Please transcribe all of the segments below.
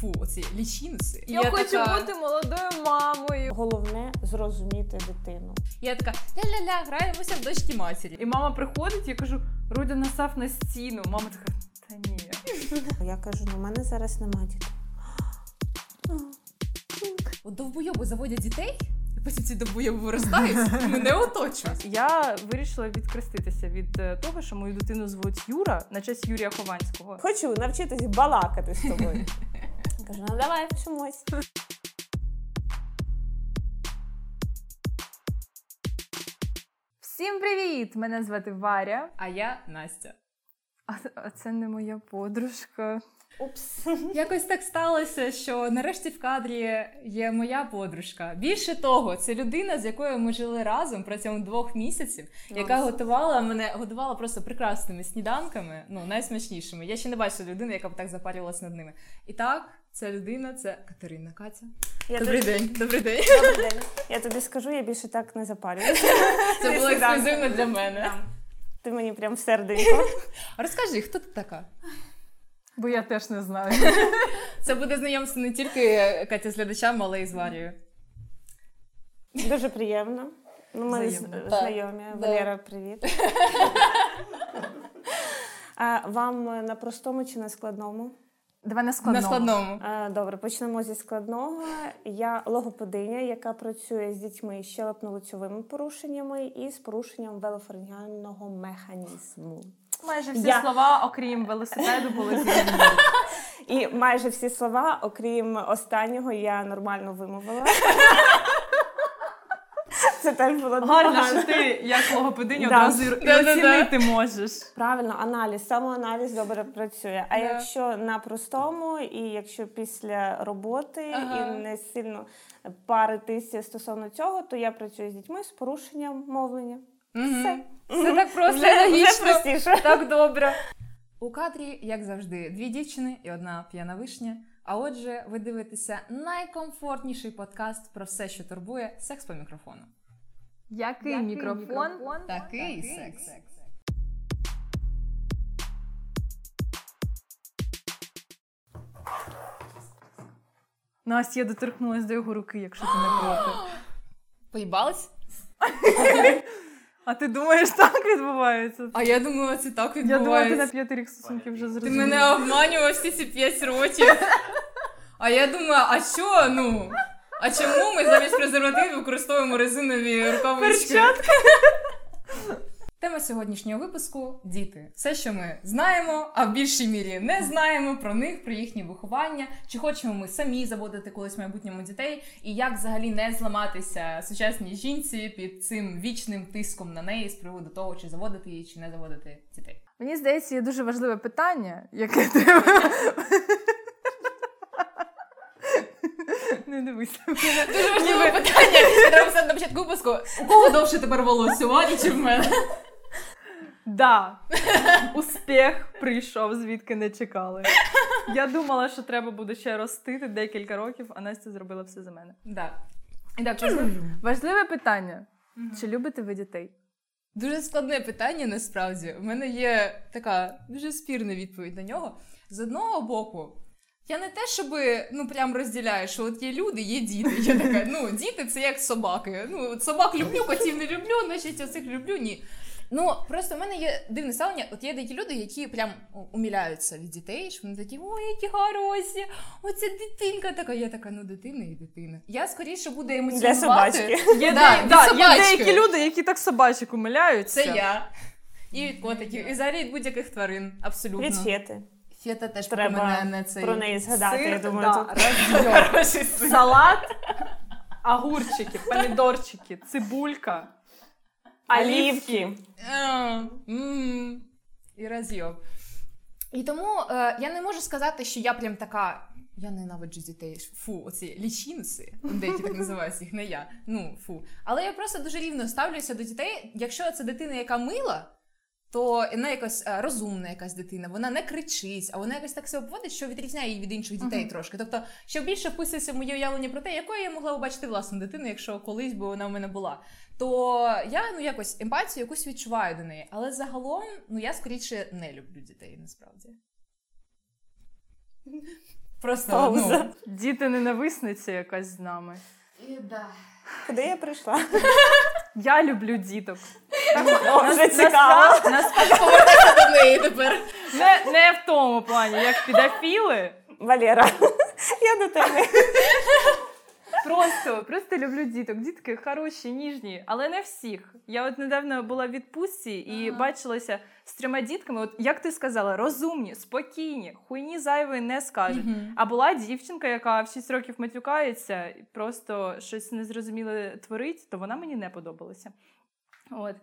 Фу, оці лічинці. І Я, хочу така, бути молодою мамою. Головне зрозуміти дитину. Я така ля-ля-ля, граємося в дочки матері. І мама приходить, я кажу, Рудя насав на стіну. Мама така, та ні. Я кажу: ну, в мене зараз нема дітей. От довбойоби заводять дітей, і потім ці довбойоби виростають, і мене оточують. Я вирішила відкреститися від е, того, що мою дитину звуть Юра на честь Юрія Хованського. Хочу навчитись балакати з тобою. Я кажу, ну давай вчимось. Всім привіт! Мене звати Варя, А я Настя. а, а це не моя подружка. Упс. Якось так сталося, що нарешті в кадрі є моя подружка. Більше того, це людина, з якою ми жили разом протягом двох місяців, яка готувала мене годувала просто прекрасними сніданками, ну найсмачнішими. Я ще не бачила людину, яка б так запарювалася над ними. І так, ця людина це Катерина Катя. Я Добрий тобі- день, добрий день. Добрий день. Я тобі скажу, я більше так не запарююся. Це було ексклюзивно для мене. Ти мені прям в серденько. Розкажи, хто ти така? Бо я теж не знаю. Це буде знайомство не тільки Катя з глядачами, але й з Варією. Дуже приємно. Ну, ми Взаємно. Знайомі. Да. Валера, привіт. А вам на простому чи на складному? Давай на На складному. складному. А, Добре, почнемо зі складного. Я логопединя, яка працює з дітьми з щелепно-лицьовими порушеннями і з порушенням велофарінгального механізму. Майже всі Я- слова, окрім велосипеду, були зрозумілі. І майже всі слова, окрім останнього, я нормально вимовила. Це теж було Гарно, що ти як логопединя Да. одразу і Да-да-да. можеш. Правильно, аналіз, самоаналіз добре працює. А Да. якщо на простому, і якщо після роботи Ага. і не сильно паритися стосовно цього, то я працюю з дітьми з порушенням мовлення. Мгм. Все. Це так просто Вже- вже простіше. Так добре. У кадрі, як завжди, дві дівчини і одна п'яна вишня. А отже, ви дивитеся найкомфортніший подкаст про все, що турбує секс по мікрофону. Який мікрофон? Такий секс. секс. Настя, я доторкнулася до його руки, якщо ти не проти. Поїбались? А ти думаєш, так відбувається? А я думала, це так Я думала, ти на відбувається. п'ятий рік стосунків вже Ти мене обманював всі ці 5 років. А я думаю, а що, ну? А чому ми замість презервативів використовуємо резинові рукавички? Перчатки. Тема сьогоднішнього випуску діти. Все, що ми знаємо, а в більшій мірі не знаємо про них, про їхнє виховання, чи хочемо ми самі заводити колись в майбутньому дітей, і як взагалі не зламатися сучасній жінці під цим вічним тиском на неї з приводу того, чи заводити її, чи не заводити дітей. Мені здається, є дуже важливе питання, яке треба. Не дивись. Дуже важливе питання. Треба писати на початку випуску. У кого довше тепер волосся, у Вані чи в мене? Да, успіх прийшов, звідки не чекали. Я думала, що треба буде ще ростити декілька років, а Настя зробила все за мене. Да. І так, важливе, Важливе питання: чи любите ви дітей? Дуже складне питання насправді. У мене є така дуже спірна відповідь на нього. З одного боку, я не те, щоб ну прям розділяю, що от є люди, є діти. Я така, ну діти це як собаки. Ну от собак люблю, котів не люблю, значить оцих люблю, ні. Ну просто в мене є дивне ставлення. От є деякі люди, які прям уміляються від дітей, що вони такі, ой, які хороші, оця дитинка така. Я така, ну дитина і дитина. Я скоріше буду емоціонувати. собачки. Є, Да, де- да, є деякі люди, які так собачок умиляються. Це я. І від котиків, і взагалі від будь-яких тварин. Абсолютно. Від фети. Фета теж Треба про цей. Про неї згадати, Сир, я думаю, да, тут. Салат, огурчики, помідорчики, цибулька, Олівки. І розйоб. І тому е, я не можу сказати, що я прям така. Я ненавиджу дітей. Фу, оці лічинці, деякі так називають їх, не я. Ну, фу. Але я просто дуже рівно ставлюся до дітей. Якщо це дитина, яка мила, то вона якась е, розумна, якась дитина, вона не кричить, а вона якось так себе поводить, що відрізняє її від інших дітей Мгм. трошки. Тобто, що більше вписується в моє уявлення про те, якою я могла побачити власну дитину, якщо колись би вона в мене була. То я ну якось емпатію якусь відчуваю до неї. Але загалом, ну я скоріше не люблю дітей насправді. Просто ну. Діти ненависниця якась з нами. І, да. Куди я прийшла? Я люблю діток. О, вже цікаво. Насправ- насправ- Повертайся до неї тепер. не, не в тому плані, як підофіли. Валера, я до тебе. Просто, просто люблю діток. Дітки хороші, ніжні, але не всіх. Я от недавно була в відпустці і Ага. бачилася з трьома дітками. От як ти сказала, розумні, спокійні, хуйні зайвої не скажуть. Мгм. А була дівчинка, яка в 6 років матюкається, і просто щось незрозуміле творить, то вона мені не подобалася. От. Е,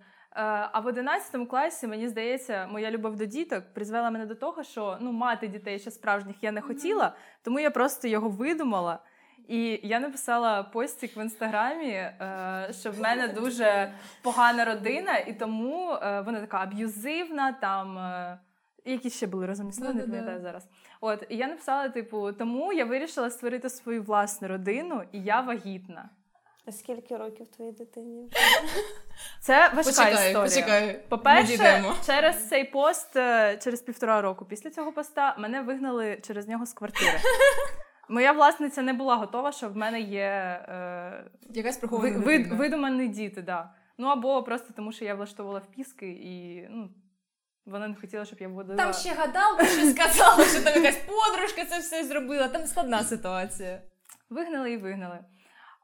А в 11 класі, мені здається, моя любов до діток призвела мене до того, що ну, мати дітей ще справжніх я не хотіла, тому я просто його видумала. І я написала постік в інстаграмі, е, що в мене дуже погана родина, і тому е, вона така аб'юзивна, там е, які ще були разом не пам'ятаю зараз. От і я написала: типу, тому я вирішила створити свою власну родину, і я вагітна. А скільки років твоїй дитині? Це важка Почекай, історія. почекай. Ми По-перше, через цей пост, через півтора року після цього поста, мене вигнали через нього з квартири. Моя власниця не була готова, що в мене є е, Якась ви, прихована вид, дитина. видумані діти. Да. Ну або просто тому, що я влаштовувала впіски і ну, вона не хотіла, щоб я вводила. Там ще гадалка щось сказала, що там якась подружка це все зробила. Там складна ситуація. Вигнали і вигнали.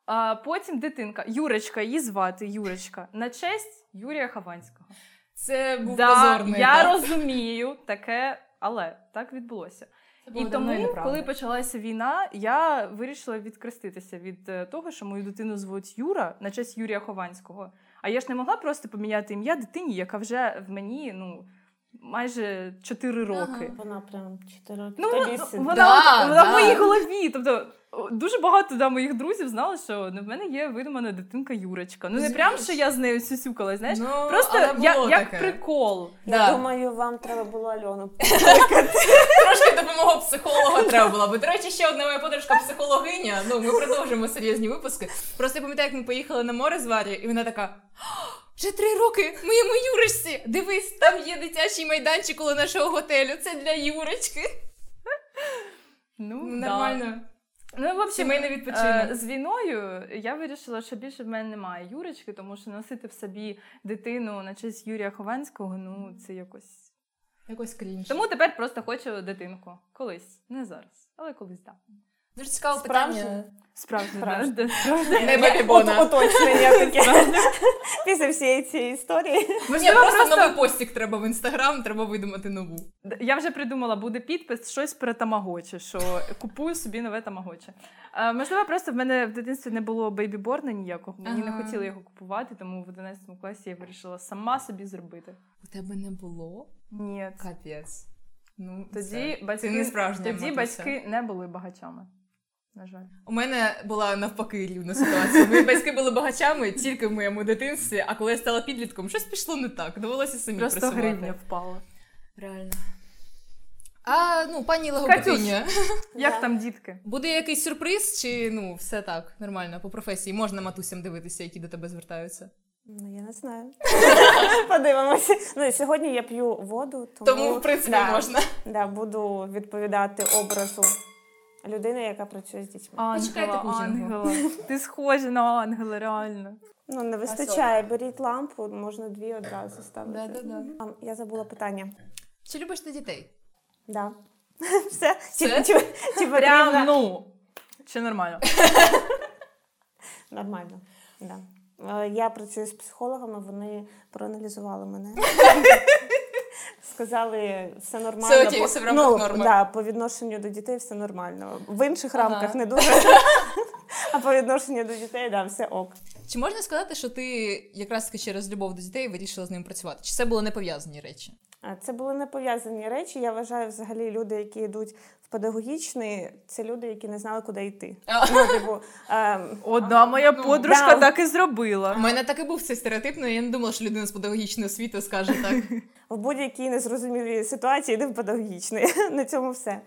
А потім дитинка, Юрочка, її звати Юрочка, на честь Юрія Хованського. Це був да, позорний. я етап. розумію таке, але так відбулося. Це І тому, коли почалася війна, я вирішила відкреститися від е, того, що мою дитину звуть Юра на честь Юрія Хованського. А я ж не могла просто поміняти ім'я дитині, яка вже в мені ну майже 4 роки. Вона прям 4 роки. Ну, Тобі вона, вона, Да, вона да. в моїй голові. Тобто дуже багато да, моїх друзів знали, що ну, в мене є видумана дитинка Юрочка. Ну не прям, що я з нею сюсюкала, знаєш. Ну, Просто я, як таке. прикол. Я Да. думаю, вам треба було Альону. Трошки допомога психолога треба була. Бо, до речі, ще одна моя подружка психологиня. Ну, ми продовжимо серйозні випуски. Просто я пам'ятаю, як ми поїхали на море з Варі, і вона така. Вже три роки моєму Юрочці. Дивись, там є дитячий майданчик коло нашого готелю. Це для Юрочки. Ну, Ну, да. Ну, в общем, Сімейний відпочинок. е, з війною я вирішила, що більше в мене немає Юрочки, тому що носити в собі дитину на честь Юрія Хованського, ну це якось. Якось крінж. Тому тепер просто хочу дитинку. Колись, не зараз, але колись так. Дуже цікаве Справжнє? питання. Справжнє. да, справжнє. Не бабібона. Уточнення таке. Після всієї цієї історії. Можливо, просто, просто- новий постік треба в інстаграм, треба видумати нову. Я вже придумала, буде підпис щось про тамагочі, що купую собі нове тамагочі. Е, можливо, просто в мене в дитинстві не було бейбіборна ніякого. Мені Ага. не хотіли його купувати, тому в 11 класі я вирішила сама собі зробити. У тебе не було? Ні. Капець. Ну, Тоді батьки, це не тоді батьки не були багачами. На жаль. У мене була навпаки рівна ситуація. Мої батьки були багачами тільки в моєму дитинстві, а коли я стала підлітком, щось пішло не так. Довелося самі Просто працювати. гривня впала. Реально. А ну, пані логопединя, Як там дітки? буде якийсь сюрприз, чи ну все так, нормально, по професії можна матусям дивитися, які до тебе звертаються. Ну, я не знаю. Подивимося. Ну, сьогодні я п'ю воду, тому, Тому, в принципі, да, можна. Да, буду відповідати образу людини, яка працює з дітьми. Ангела, ангела. Ти схожа на ангела, реально. Ну, не вистачає, беріть лампу, можна дві одразу ставити. Да-да-да. Я забула питання. Чи любиш ти дітей? Да. Все? Все? Чи, чи, чи Прям, ну. Чи нормально? Нормально. Да. Е, Я працюю з психологами, вони проаналізували мене. Сказали, все нормально. Все окей, все в рамках ну, норми. Да, по відношенню до дітей все нормально. В інших Ага. рамках не дуже. А по відношенню до дітей, да, все ок. Чи можна сказати, що ти якраз таки через любов до дітей вирішила з ними працювати? Чи це були не пов'язані речі? Це були не пов'язані речі. Я вважаю, взагалі, люди, які йдуть в педагогічний, це люди, які не знали, куди йти. Ну, типу, ем, Одна моя Ну, подружка да. так і зробила. У мене так і був цей стереотипний, я не думала, що людина з педагогічної освіти скаже так. в будь-якій незрозумілій ситуації йди в педагогічний. На цьому все.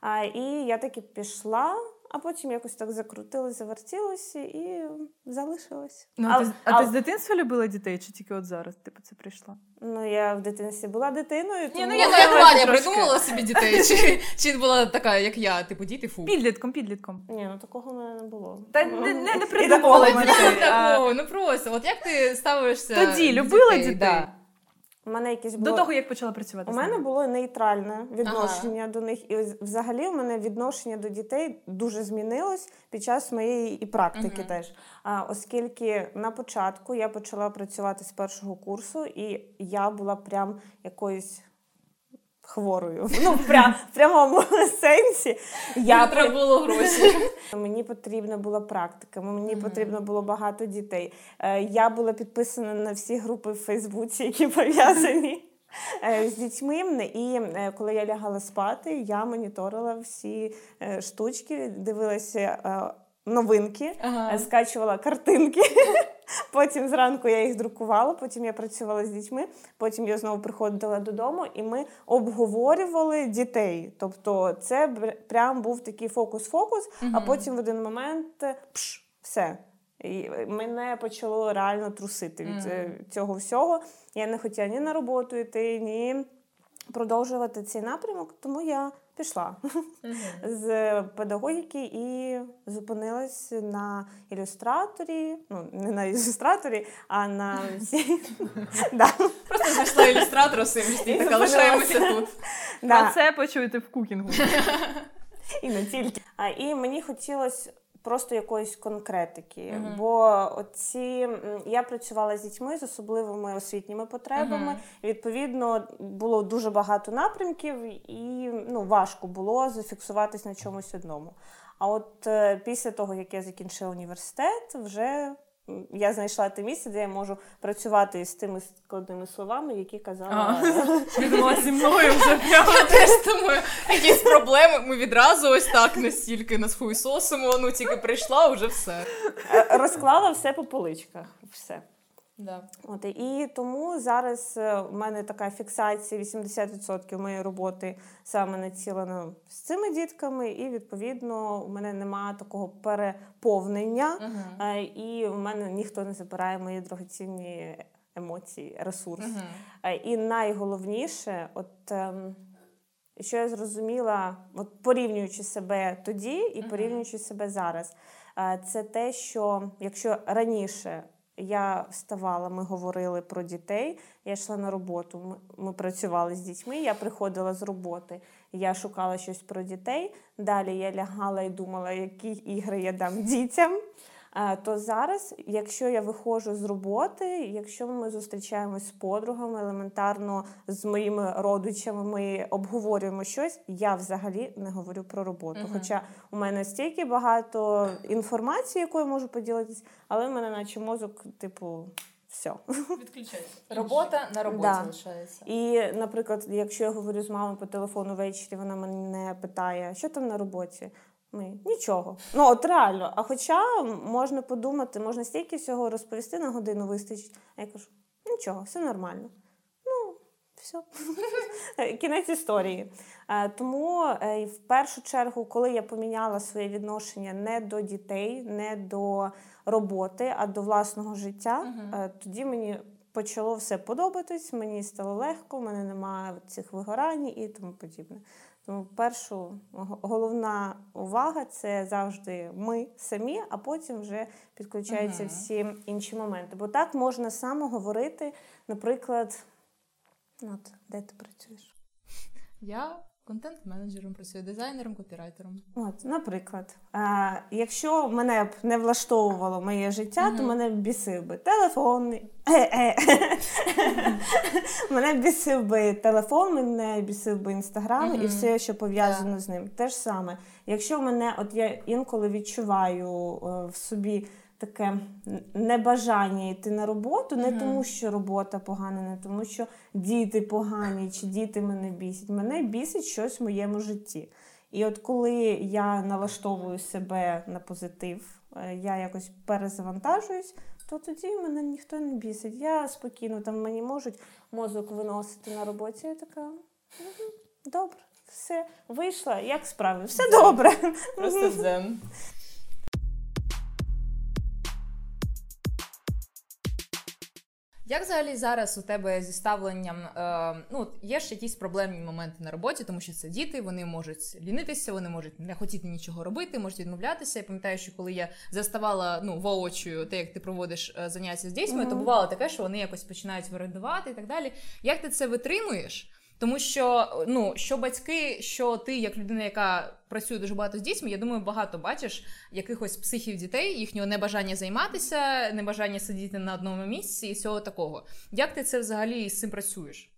А, і я таки пішла. А потім якось так закрутилось, завертілося і залишилось. Ну, А- а, ти, а, а- ти з дитинства любила дітей, чи тільки от зараз типу, це прийшла? Ну, я в дитинстві була дитиною, тому Ні, ну я Ваня трошки. придумала собі дітей, чи, чи була така, як я, типу, діти фу. Підлітком, підлітком. Ні, ну такого в мене не було. Та не, не, не такого дітей. Такого, ну просто, от як ти ставишся Тоді любила дітей? У мене якесь До було... того, як почала працювати. У мене було нейтральне відношення до них, і взагалі у мене відношення до дітей дуже змінилось під час моєї і практики угу. теж. А, оскільки на початку я почала працювати з першого курсу, і я була прям якоюсь хворою. Ну, прям в прямому сенсі. Я треба було гроші. Мені потрібна була практика, мені Мгм. потрібно було багато дітей. Е, Я була підписана на всі групи в Фейсбуці, які пов'язані е, з дітьми. І е, коли я лягала спати, я моніторила всі штучки, дивилася новинки, Ага. скачувала картинки. Потім зранку я їх друкувала, потім я працювала з дітьми, потім я знову приходила додому, і ми обговорювали дітей. Тобто, це прям був такий фокус-фокус, а потім в один момент е, пш, все. І мене почало реально трусити від е, цього всього. Я не хотіла ні на роботу йти, ні продовжувати цей напрямок, тому я пішла з педагогіки і зупинилась на ілюстраторі. Ну, не на ілюстраторі, а на всі. Просто знайшла ілюстратора і І така лишаємося тут. Про це почуєте в кукінгу. І не тільки. А, і мені хотілося просто якоїсь конкретики. Мгм. Бо оці я працювала з дітьми з особливими освітніми потребами. Мгм. Відповідно, було дуже багато напрямків, і ну, важко було зафіксуватись на чомусь одному. А от е, після того, як я закінчила університет, вже я знайшла те місце, де я можу працювати з тими складними словами, які казала. Я думала, зі мною вже прямо. Я теж думаю, якісь проблеми. Ми відразу ось так настільки нас хуйсосимо, ну тільки прийшла, вже все. Е, Розклала все по поличках. Все. Да. От і тому зараз е, у мене така фіксація 80% моєї роботи саме націлена з цими дітками, і відповідно у мене немає такого переповнення, е, і у мене ніхто не забирає мої дорогоцінні емоції, ресурс. Е, І найголовніше, от ем, що я зрозуміла, от порівнюючи себе тоді і порівнюючи себе зараз, це те, що якщо раніше я вставала, ми говорили про дітей, я йшла на роботу, ми, працювали з дітьми, я приходила з роботи, я шукала щось про дітей. Далі я лягала і думала, які ігри я дам дітям. То зараз, якщо я виходжу з роботи, якщо ми зустрічаємось з подругами, елементарно з моїми родичами, ми обговорюємо щось, я взагалі не говорю про роботу. Мгм. Хоча у мене стільки багато інформації, якою можу поділитись, але в мене наче мозок, типу, все. Відключайся. Робота на роботі Да. лишається. І, наприклад, якщо я говорю з мамою по телефону ввечері, вона мене питає, що там на роботі. Ми нічого. Ну от реально. А хоча можна подумати, можна стільки всього розповісти на годину вистачить. А я кажу, нічого, все нормально. Ну, все. Кінець історії. Е, Тому е, в першу чергу, коли я поміняла своє відношення не до дітей, не до роботи, а до власного життя, е, тоді мені почало все подобатись, мені стало легко, в мене немає цих вигорань і тому подібне. Тому першу головна увага це завжди ми самі, а потім вже підключаються Мгм. всі інші моменти. Бо так можна саме говорити, наприклад, ну, от, де ти працюєш? Я контент-менеджером працюю, дизайнером, копірайтером. От, наприклад, е, якщо мене б не влаштовувало моє життя, то мене б бісив би телефон. Мене бісив би телефон, мене бісив би інстаграм і все, що пов'язано з ним. Те ж саме. Якщо мене, от я інколи відчуваю е, в собі. Таке небажання йти на роботу, не Мгм. тому, що робота погана, не тому, що діти погані, чи діти мене бісять. Мене бісить щось в моєму житті. І от коли я налаштовую себе на позитив, е, я якось перезавантажуюсь, то тоді мене ніхто не бісить. Я спокійно там мені можуть мозок виносити на роботі. Я така, «Мгм, добре, Все, вийшла, як справи? Все добре. Просто дзен. Як взагалі зараз у тебе зі ставленням? Е, ну є ж якісь проблемні моменти на роботі, тому що це діти, вони можуть лінитися, вони можуть не хотіти нічого робити, можуть відмовлятися. Я пам'ятаю, що коли я заставала ну воочію, те, як ти проводиш е, заняття з дітьми, mm-hmm. то бувало таке, що вони якось починають вирендувати і так далі. Як ти це витримуєш? Тому що ну що батьки, що ти, як людина, яка працює дуже багато з дітьми, я думаю, багато бачиш якихось психів дітей, їхнього небажання займатися, небажання сидіти на одному місці і всього такого. Як ти це взагалі з цим працюєш?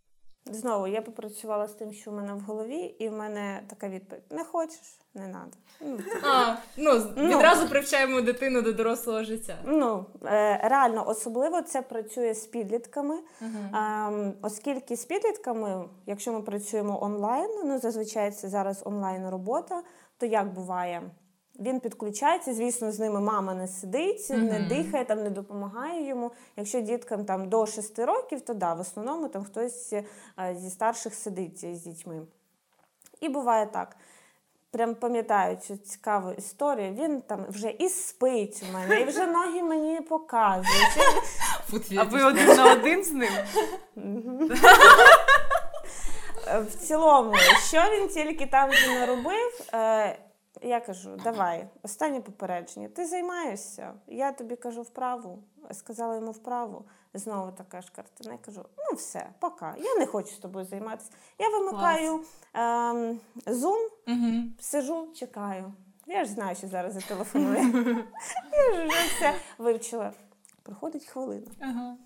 Знову я попрацювала з тим, що в мене в голові, і в мене така відповідь: не хочеш, не треба. Ну, а, ну, ну, відразу привчаємо дитину до дорослого життя. Ну е, реально, особливо це працює з підлітками, uh-huh. оскільки з підлітками, якщо ми працюємо онлайн, ну зазвичай це зараз онлайн робота, то як буває? Він підключається, звісно, з ними мама не сидить, mm-hmm. не дихає, там не допомагає йому. Якщо діткам там до 6 років, то да, в основному там хтось е, зі старших сидить з дітьми. І буває так. Прям пам'ятаю цю цікаву історію. Він там вже і спить у мене, і вже ноги мені показують. А ви один на один з ним? В цілому, що він тільки там вже не робив, е, я кажу, давай, останнє попередження. Ти займаєшся, я тобі кажу вправу, сказала йому вправу. Знову така ж картина. Я кажу: ну все, пока. Я не хочу з тобою займатися. Я вимикаю ем, зум, угу. сижу, чекаю. Я ж знаю, що зараз зателефонує. Я ж вже все вивчила. Проходить хвилина. Ага.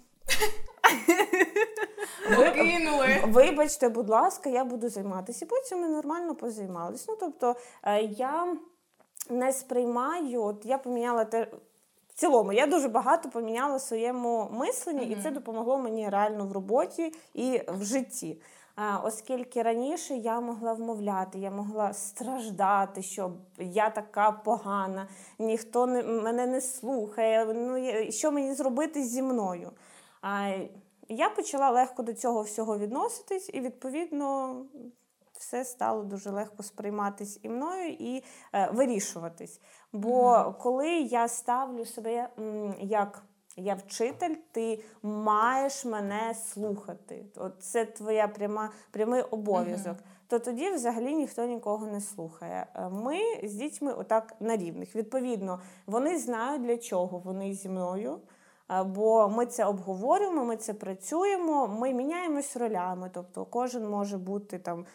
Викинули. Вибачте, будь ласка, я буду займатися. І потім ми нормально позаймалися. Ну, тобто, е, я не сприймаю, от я поміняла те. В цілому, я дуже багато поміняла в своєму мисленні, mm-hmm. і це допомогло мені реально в роботі і в житті. А, Оскільки раніше я могла вмовляти, я могла страждати, що я така погана, ніхто не, мене не слухає. Ну, Що мені зробити зі мною? А я почала легко до цього всього відноситись, і, відповідно, все стало дуже легко сприйматись і мною, і е, вирішуватись. Бо mm-hmm. коли я ставлю себе м, як я вчитель, ти маєш мене слухати. От Це твоя пряма, прямий обов'язок. Mm-hmm. То тоді взагалі ніхто нікого не слухає. Е, ми з дітьми отак на рівних. Відповідно, вони знають, для чого вони зі мною. Бо ми це обговорюємо, ми це працюємо, ми міняємось ролями. Тобто кожен може бути там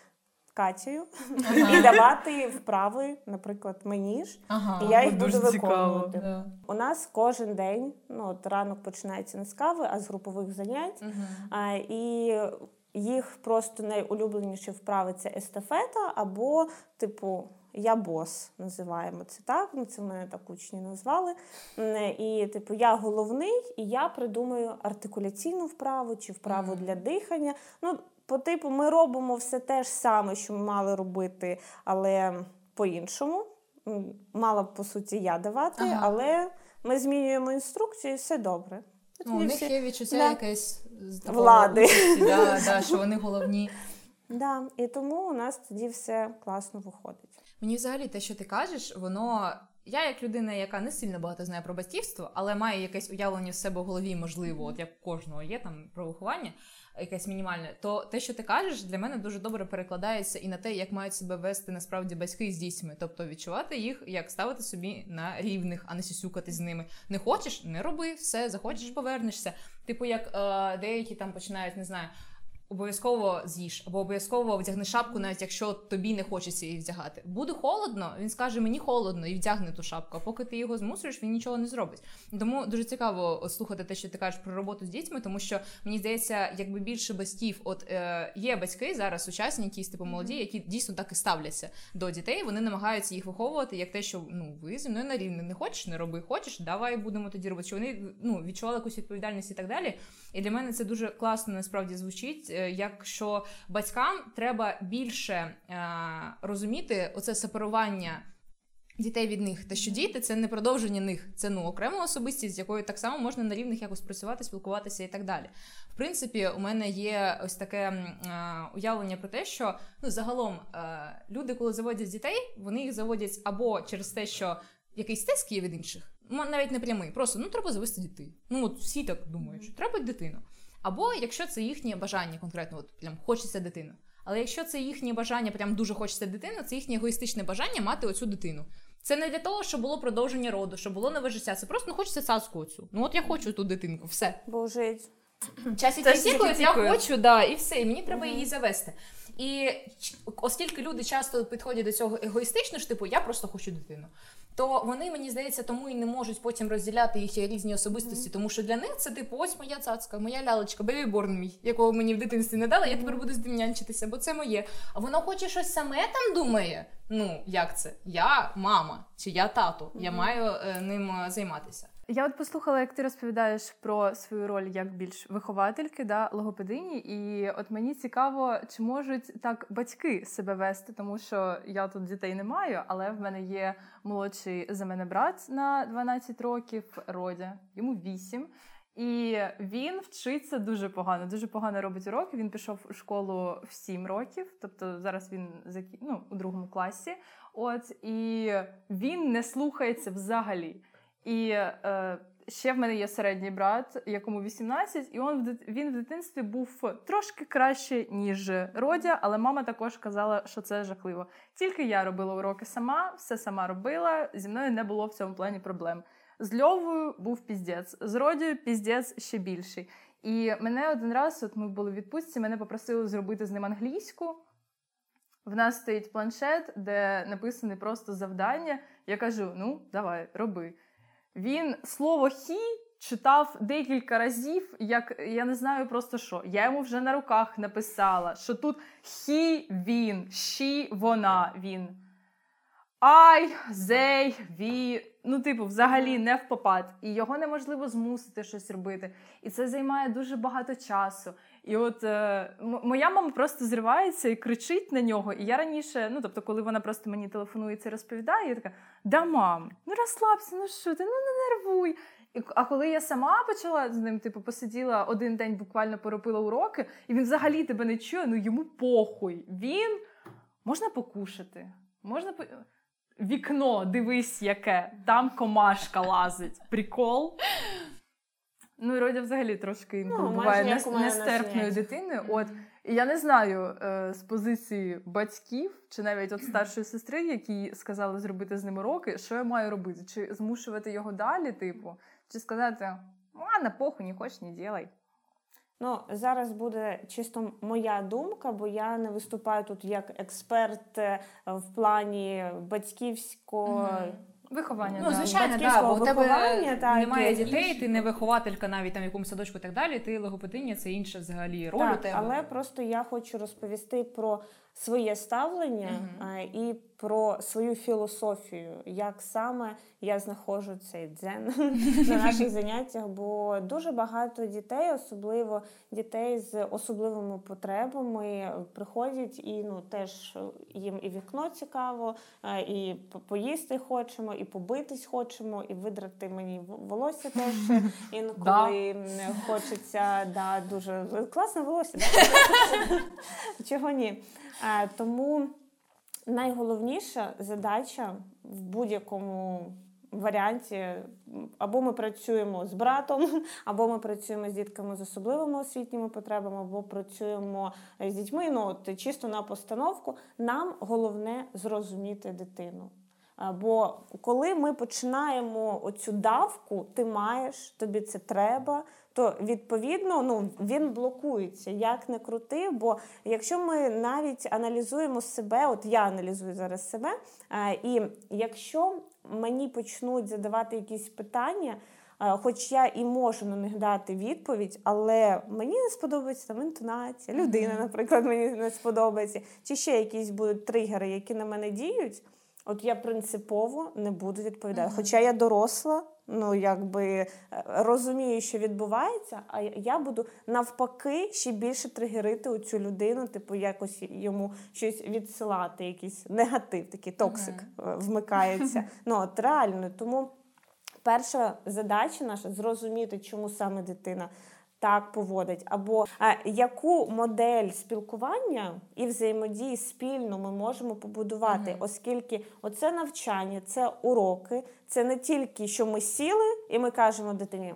Катєю ага. і давати вправи, наприклад, мені ж, ага, і я їх буду виконувати. Да. У нас кожен день, ну от ранок починається не з кави, а з групових занять. Ага. А, І їх просто найулюбленіші вправи це естафета або, типу, я бос називаємо це так. Ну, це мене так учні назвали. І, типу, я головний, і я придумаю артикуляційну вправу чи вправу mm-hmm. для дихання. Ну, по типу, ми робимо все те ж саме, що ми мали робити, але по-іншому. Мала б, по суті, я давати, ага. але ми змінюємо інструкцію і все добре. Ну, у них всі... є відчуття да. якесь влади, да, да, що вони головні. Да, І тому у нас тоді все класно виходить. Мені взагалі те, що ти кажеш, воно. Я, як людина, яка не сильно багато знає про батьківство, але має якесь уявлення в себе в голові, можливо, от як у кожного є там про виховання, якесь мінімальне, то те, що ти кажеш, для мене дуже добре перекладається і на те, як мають себе вести насправді батьки з дітьми, тобто відчувати їх, як ставити собі на рівних, а не сюсюкати з ними. Не хочеш, не роби все, захочеш, повернешся. Типу, як е, деякі там починають, не знаю обов'язково з'їж, або обов'язково вдягни шапку, навіть якщо тобі не хочеться її вдягати. Буде холодно, він скаже мені холодно і вдягне ту шапку. А поки ти його змусуєш, він нічого не зробить. Тому дуже цікаво слухати те, що ти кажеш про роботу з дітьми, тому що мені здається, якби більше батьків, от е, є батьки зараз, сучасні, якісь типу молоді, які дійсно так і ставляться до дітей. Вони намагаються їх виховувати як те, що ну ви зі мною на рівні не хочеш, не роби, хочеш, давай будемо тоді робити. Що вони ну відчували якусь відповідальність і так далі. І для мене це дуже класно насправді звучить. Е, якщо батькам треба більше е, розуміти оце сепарування дітей від них. Та що діти це не продовження них, це ну окрема особистість, з якою так само можна на рівних якось працювати, спілкуватися і так далі. В принципі, у мене є ось таке е, уявлення про те, що ну загалом е, люди, коли заводять дітей, вони їх заводять або через те, що якийсь тиск є від інших, навіть не прямий, просто ну треба завести дітей. Ну от всі так думають, що треба дитину. Або якщо це їхнє бажання, конкретно, от прям хочеться дитину. Але якщо це їхнє бажання, прям дуже хочеться дитину, це їхнє егоїстичне бажання мати оцю дитину. Це не для того, щоб було продовження роду, щоб було нове життя. Це просто ну, хочеться цацку оцю. Ну от я хочу ту дитинку, все. Бо вже Часики тікають, я хочу, да, і все, і мені треба її завести. І оскільки люди часто підходять до цього егоїстично, ж типу, я просто хочу дитину то вони, мені здається, тому і не можуть потім розділяти їх різні особистості, mm-hmm. тому що для них це типу ось моя цацка, моя лялечка, бебіборн мій, якого мені в дитинстві не дали, я тепер буду з ним нянчитися, бо це моє. А воно хоче щось саме там думає. Ну як це? Я мама чи я тато, mm-hmm. я маю е, ним е, займатися. Я от послухала, як ти розповідаєш про свою роль як більш виховательки, да, логопедині, і от мені цікаво, чи можуть так батьки себе вести, тому що я тут дітей не маю, але в мене є молодший за мене брат на 12 років, Родя, йому 8. І він вчиться дуже погано, дуже погано робить уроки. Він пішов у школу в 7 років, тобто зараз він ну, у другому класі. От і він не слухається взагалі. І е, ще в мене є середній брат, якому 18, і він в він в дитинстві був трошки краще, ніж Родя, але мама також казала, що це жахливо. Тільки я робила уроки сама, все сама робила. Зі мною не було в цьому плані проблем. З Льовою був піздець, з Родією піздець ще більший. І мене один раз, от ми були в відпустці, мене попросили зробити з ним англійську. В нас стоїть планшет, де написане просто завдання. Я кажу: ну, давай, роби. Він слово хі читав декілька разів, як я не знаю просто що. Я йому вже на руках написала, що тут хі він, ші вона він. Ай, зей, ві. Ну, типу, взагалі не в попад. І його неможливо змусити щось робити. І це займає дуже багато часу. І от е, моя мама просто зривається і кричить на нього. І я раніше, ну тобто, коли вона просто мені телефонує це розповідає, я така: да, мам, ну розслабся, ну що ти, ну не нервуй. І, А коли я сама почала з ним, типу, посиділа один день, буквально поробила уроки, і він взагалі тебе не чує, ну йому похуй. Він можна покушати, можна по. Вікно, дивись, яке, там комашка лазить. Прикол. Ну, і Родя взагалі трошки ну, буває нестерпною дитиною. От і я не знаю е, з позиції батьків чи навіть от старшої сестри, які сказали зробити з ним уроки, що я маю робити? Чи змушувати його далі, типу, чи сказати ладно, похуй, не хочеш, не ділай. Ну, зараз буде чисто моя думка, бо я не виступаю тут як експерт е, в плані батьківського. Mm-hmm. Виховання, ну, звичайно, да, бо у тебе так, немає дітей, ти не вихователька навіть там в якомусь садочку і так далі. Ти логопединя, це інша взагалі роль так, у тебе. Але просто я хочу розповісти про своє ставлення uh і про свою філософію, як саме я знаходжу цей дзен на наших заняттях. Бо дуже багато дітей, особливо дітей з особливими потребами, приходять і ну теж їм і вікно цікаво, і поїсти хочемо, і побитись хочемо, і видрати мені волосся теж інколи хочеться. Да, Дуже класне волосся. Да? Чого ні? Тому найголовніша задача в будь-якому варіанті або ми працюємо з братом, або ми працюємо з дітками з особливими освітніми потребами, або працюємо з дітьми. Ну от чисто на постановку. Нам головне зрозуміти дитину. Бо коли ми починаємо оцю давку, ти маєш, тобі це треба, то відповідно ну, він блокується, як не крути. Бо якщо ми навіть аналізуємо себе, от я аналізую зараз себе, і якщо мені почнуть задавати якісь питання. Хоч я і можу на них дати відповідь, але мені не сподобається там інтонація, людина, наприклад, мені не сподобається, чи ще якісь будуть тригери, які на мене діють От я принципово не буду відповідати. Uh-huh. Хоча я доросла, ну якби е, розумію, що відбувається, а я буду навпаки ще більше тригерити у цю людину, типу, якось йому щось відсилати, якийсь негатив, такий токсик uh-huh. вмикається. Ну от реально, тому перша задача наша зрозуміти, чому саме дитина так поводить, або а, яку модель спілкування і взаємодії спільно ми можемо побудувати, mm-hmm. оскільки оце навчання, це уроки, це не тільки що ми сіли, і ми кажемо дитині.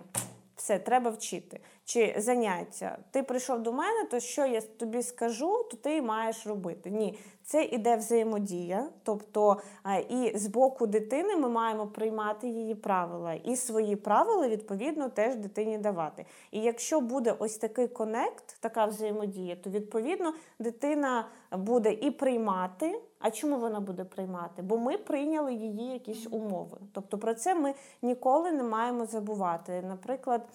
Все, треба вчити. Чи заняття. Ти прийшов до мене, то що я тобі скажу, то ти маєш робити. Ні, це іде взаємодія. Тобто і з боку дитини ми маємо приймати її правила, і свої правила, відповідно, теж дитині давати. І якщо буде ось такий конект, така взаємодія, то відповідно дитина буде і приймати. А чому вона буде приймати? Бо ми прийняли її якісь умови. Тобто про це ми ніколи не маємо забувати. Наприклад,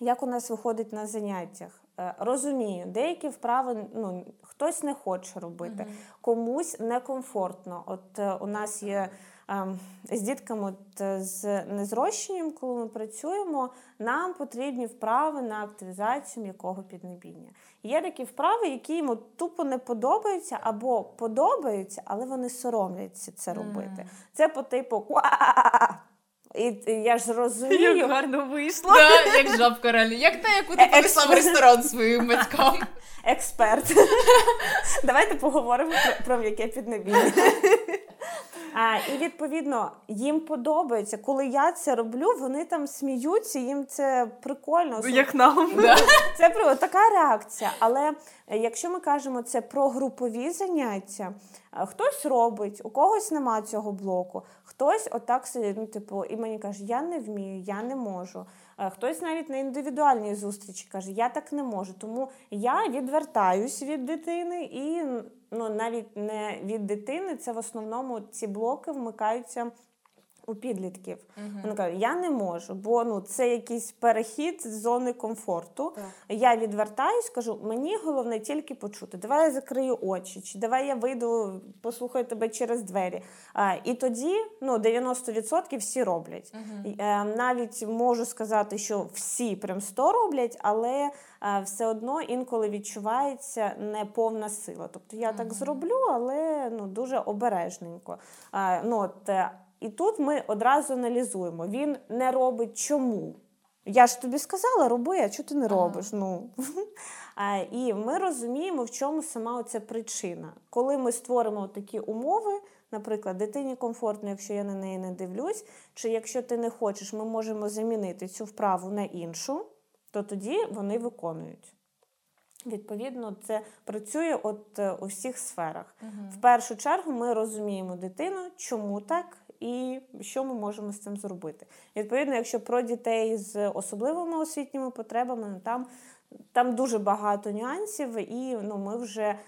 як у нас виходить на заняттях. Е, розумію, деякі вправи ну, хтось не хоче робити, uh комусь некомфортно. От е, у нас є е, з дітками от, е, з незрощенням, коли ми працюємо, нам потрібні вправи на активізацію м'якого піднебіння. Є такі вправи, які йому тупо не подобаються або подобаються, але вони соромляться це робити. Це по типу і я ж розумію. Як гарно вийшло. Да, Як жабка реально. Як та, яку ти принесла ресторан своїм батькам. Експерт. Давайте поговоримо про, про м'яке піднебіння. А, І відповідно їм подобається. Коли я це роблю, вони там сміються, їм це прикольно. Як нам. Це така реакція. Але е, якщо ми кажемо це про групові заняття, е, хтось робить, у когось нема цього блоку, хтось отак сидить, ну, типу, і мені каже, я не вмію, я не можу. Е, хтось навіть на індивідуальній зустрічі каже, я так не можу. Тому я відвертаюсь від дитини і ну, навіть не від дитини, це в основному ці блоки вмикаються у підлітків. Uh-huh. Вони кажуть, я не можу, бо ну це якийсь перехід з зони комфорту. Uh-huh. Я відвертаюсь, кажу, мені головне тільки почути. Давай я закрию очі, чи давай я вийду, послухаю тебе через двері. А, І тоді ну, 90% всі роблять. Uh-huh. Навіть можу сказати, що всі прям 100 роблять, але а, все одно інколи відчувається неповна сила. Тобто я так зроблю, але ну, дуже обережненько. А, ну, от, е, і тут ми одразу аналізуємо. Він не робить чому. Я ж тобі сказала, роби, а чого ти не робиш? Ага. Ну. І ми розуміємо, в чому сама ця причина. Коли ми створимо такі умови, наприклад, дитині комфортно, якщо я на неї не дивлюсь, чи якщо ти не хочеш, ми можемо замінити цю вправу на іншу, то тоді вони виконують. Відповідно, це працює от е, у всіх сферах. Угу. В першу чергу ми розуміємо дитину, чому так, і що ми можемо з цим зробити. Відповідно, якщо про дітей з особливими освітніми потребами, ну, там там дуже багато нюансів, і ну, ми вже е,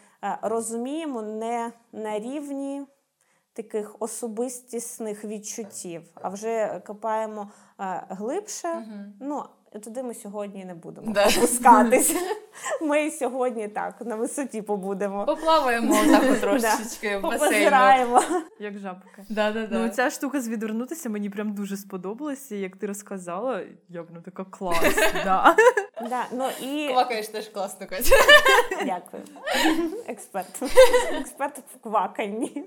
розуміємо не на рівні таких особистісних відчуттів, а вже копаємо е, глибше. Угу. Ну, туди ми сьогодні не будемо да. опускатися. Ми сьогодні так на висоті побудемо. Поплаваємо так трошечки в басейну. Як жабка. Да, да, да. Ну, Ця штука з відвернутися мені прям дуже сподобалася. Як ти розказала, я прям така клас. да. Да, ну, і... Квакаєш теж класно, Катя. Дякую. Експерт. Експерт в кваканні.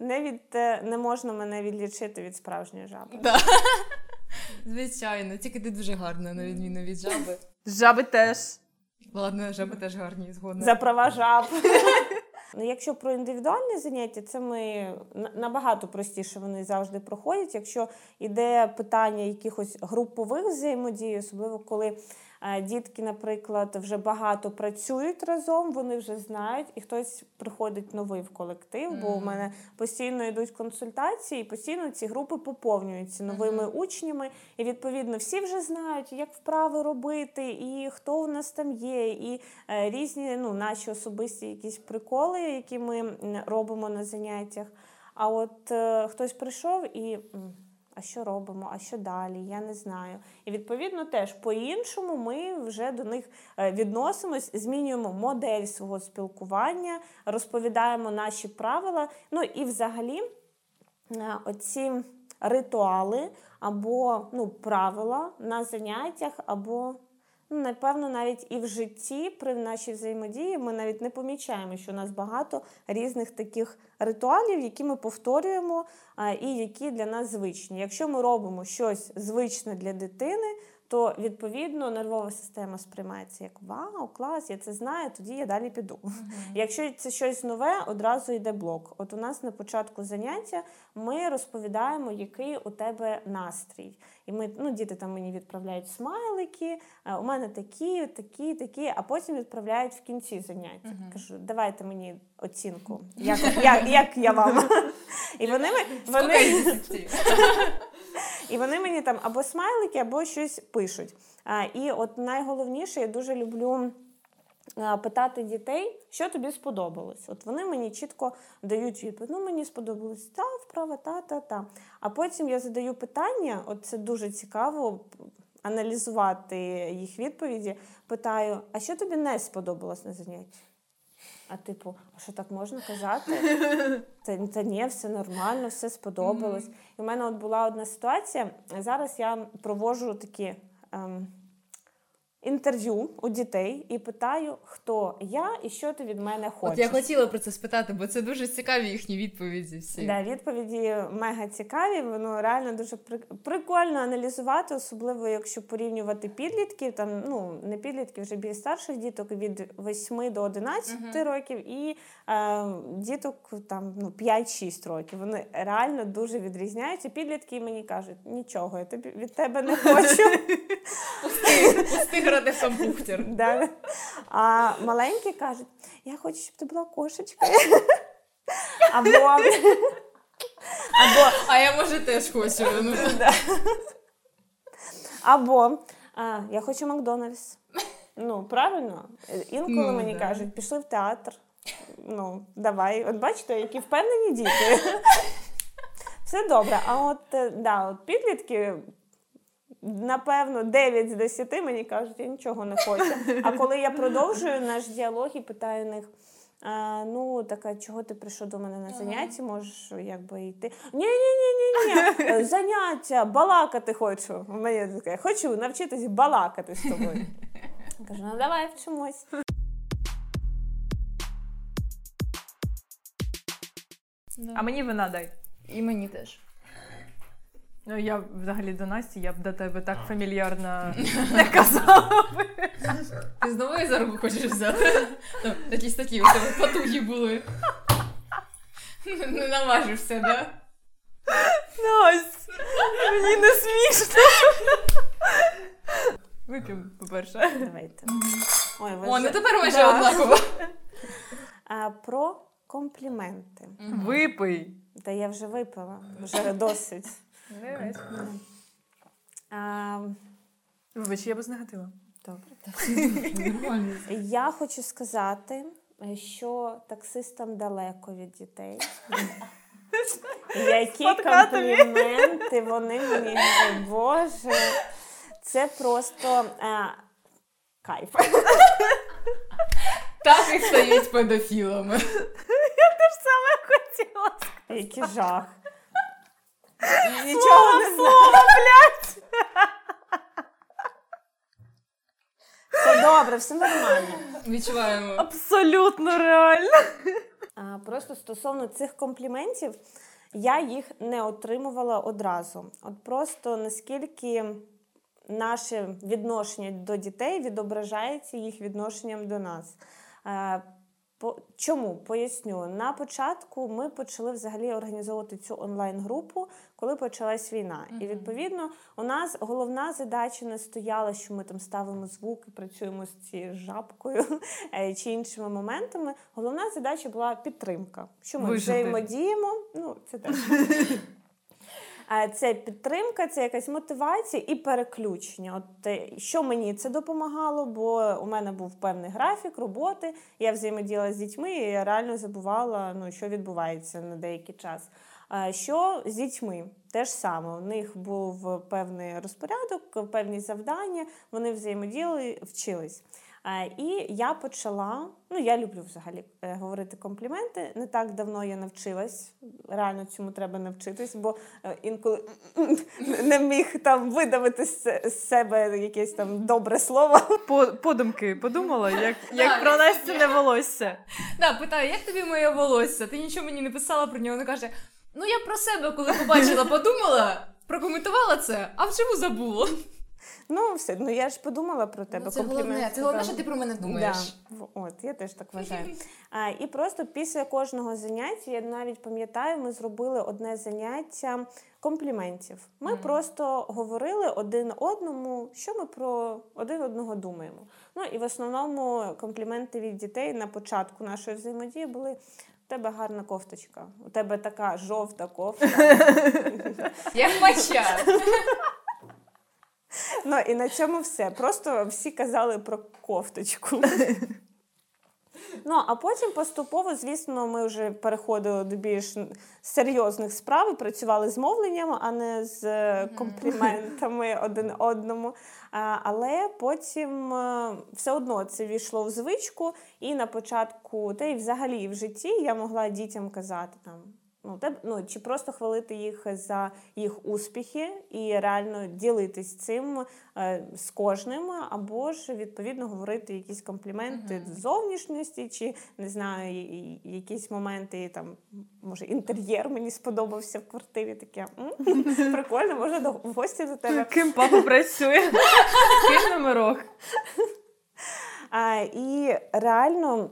Не від е, не можна мене відлічити від справжньої жаби. Да. Звичайно, тільки ти дуже гарна, на відміну від жаби. Жаби теж. Ладно, жаби теж гарні, згодна. За права жаб. Ну, Якщо про індивідуальні заняття, це ми набагато простіше вони завжди проходять. Якщо йде питання якихось групових взаємодій, особливо коли Дітки, наприклад, вже багато працюють разом, вони вже знають, і хтось приходить новий в колектив, бо у мене постійно йдуть консультації, і постійно ці групи поповнюються новими учнями. І відповідно всі вже знають, як вправи робити, і хто у нас там є, і е, різні ну, наші особисті якісь приколи, які ми робимо на заняттях. А от е, хтось прийшов і а що робимо, а що далі, я не знаю. І відповідно теж по-іншому ми вже до них е, відносимось, змінюємо модель свого спілкування, розповідаємо наші правила. Ну і взагалі е, оці ритуали або ну, правила на заняттях, або напевно, навіть і в житті при нашій взаємодії ми навіть не помічаємо, що у нас багато різних таких ритуалів, які ми повторюємо і які для нас звичні. Якщо ми робимо щось звичне для дитини, то відповідно нервова система сприймається як вау, клас, я це знаю, тоді я далі піду. Uh-huh. Якщо це щось нове, одразу йде блок. От у нас на початку заняття ми розповідаємо, який у тебе настрій. І ми, ну, діти там мені відправляють смайлики, у мене такі, такі, такі, а потім відправляють в кінці заняття. Uh-huh. Кажу, давайте мені оцінку, як як, як я вам. І вони, вони... І вони мені там або смайлики, або щось пишуть. І от найголовніше, я дуже люблю. Питати дітей, що тобі сподобалось. От вони мені чітко дають відповідь. Ну, мені сподобалось та, вправа, та, та, та. А потім я задаю питання, от це дуже цікаво аналізувати їх відповіді. Питаю: а що тобі не сподобалось на занятті? А типу, а що так можна казати? Та, та ні, все нормально, все сподобалось. Mm-hmm. І в мене от була одна ситуація. Зараз я проводжу такі ем, інтерв'ю у дітей і питаю, хто я і що ти від мене хочеш. От Я хотіла про це спитати, бо це дуже цікаві їхні відповіді. всі. Да, Відповіді мега цікаві, воно реально дуже прикольно аналізувати, особливо якщо порівнювати підлітків, там ну не підлітків, вже більш старших діток від 8 до 11 uh-huh. років, і е, діток там ну 5-6 років. Вони реально дуже відрізняються. Підлітки мені кажуть, нічого, я тобі від тебе не хочу. Пусти градусом бухтер. Да. А маленькі кажуть, я хочу, щоб ти була кошечкою. Або... Або... А я може теж хочу. Ну. Або а, я хочу Макдональдс. Ну, правильно? Інколи ну, мені да. кажуть, пішли в театр. Ну, давай. От бачите, які впевнені діти. Все добре. А от е, да, от підлітки напевно, 9 з 10 мені кажуть, я нічого не хочу. А коли я продовжую наш діалог і питаю них. А, Ну, така, чого ти прийшов до мене на заняття, можеш якби йти. Ні, ні, ні, ні, ні. заняття, балакати хочу. У мене таке, хочу навчитись балакати з тобою. Кажу, ну давай вчимось. А мені вина дай. І мені теж. Ну, я взагалі до Насті, я б до тебе так фамільярно не казала. Ти знову її за руку хочеш взяти? Там Якісь такі у тебе потуги були. Не наважишся, да? Настя, мені не смішно. Вип'ємо, по-перше. Давайте. Ой, ви О, ну тепер майже однаково. А, Про компліменти. Випий. Та я вже випила, вже досить. Вибач, я без негатива. Добре. Я хочу сказати, що таксистам далеко від дітей. Які компліменти вони мені Боже, це просто а, кайф. Так і стають педофілами. Я теж саме хотіла сказати. Який жах. Нічого не слово, блядь! Все добре, все нормально. Відчуваємо. Абсолютно реально. А, Просто стосовно цих компліментів, я їх не отримувала одразу. От просто наскільки наше відношення до дітей відображається їх відношенням до нас. По чому поясню на початку ми почали взагалі організовувати цю онлайн-групу, коли почалась війна. Uh-huh. І відповідно у нас головна задача не стояла, що ми там ставимо звук і працюємо з цією жабкою е, чи іншими моментами. Головна задача була підтримка. Що ми взаємодіємо? Ну це теж це підтримка, це якась мотивація і переключення. От що мені це допомагало, бо у мене був певний графік роботи, я взаємодіяла з дітьми, і я реально забувала, ну що відбувається на деякий час. Що з дітьми? Те ж саме, у них був певний розпорядок, певні завдання, вони взаємодіяли, вчились. Е, І я почала, ну я люблю взагалі е, говорити компліменти. Не так давно я навчилась. Реально цьому треба навчитись, бо е, інколи не міг там видавити з себе якесь там добре слово. По, подумки подумала, як, як про Настіне волосся. Да, питаю, як тобі моє волосся? Ти нічого мені не писала про нього. Вона каже: ну я про себе, коли побачила, подумала, прокоментувала це, а вживу забула. Ну, все, ну я ж подумала про тебе. Ну, це комплімент головне, це головне, що ти про мене думаєш. Да. От, я теж так вважаю. А, і просто після кожного заняття, я навіть пам'ятаю, ми зробили одне заняття компліментів. Ми Мгм. просто говорили один одному, що ми про один одного думаємо. Ну і в основному компліменти від дітей на початку нашої взаємодії були. У тебе гарна кофточка, у тебе така жовта кофта. Як мача. Ну і на цьому все. Просто всі казали про кофточку. Ну, а потім поступово, звісно, ми вже переходили до більш серйозних справ і працювали з мовленням, а не з е, компліментами один одному. Але потім е, все одно це війшло в звичку, і на початку, та й взагалі в житті я могла дітям казати там. Ну, те, ну, чи просто хвалити їх за їх успіхи і реально ділитись цим е, з кожним, або ж відповідно говорити якісь компліменти Мгм. зовнішності, чи не знаю, і- і- якісь моменти там, може, інтер'єр мені сподобався в квартирі. Таке «М, прикольно, може до в гості до тебе. Ким папа працює? Ким номерок? А, і реально.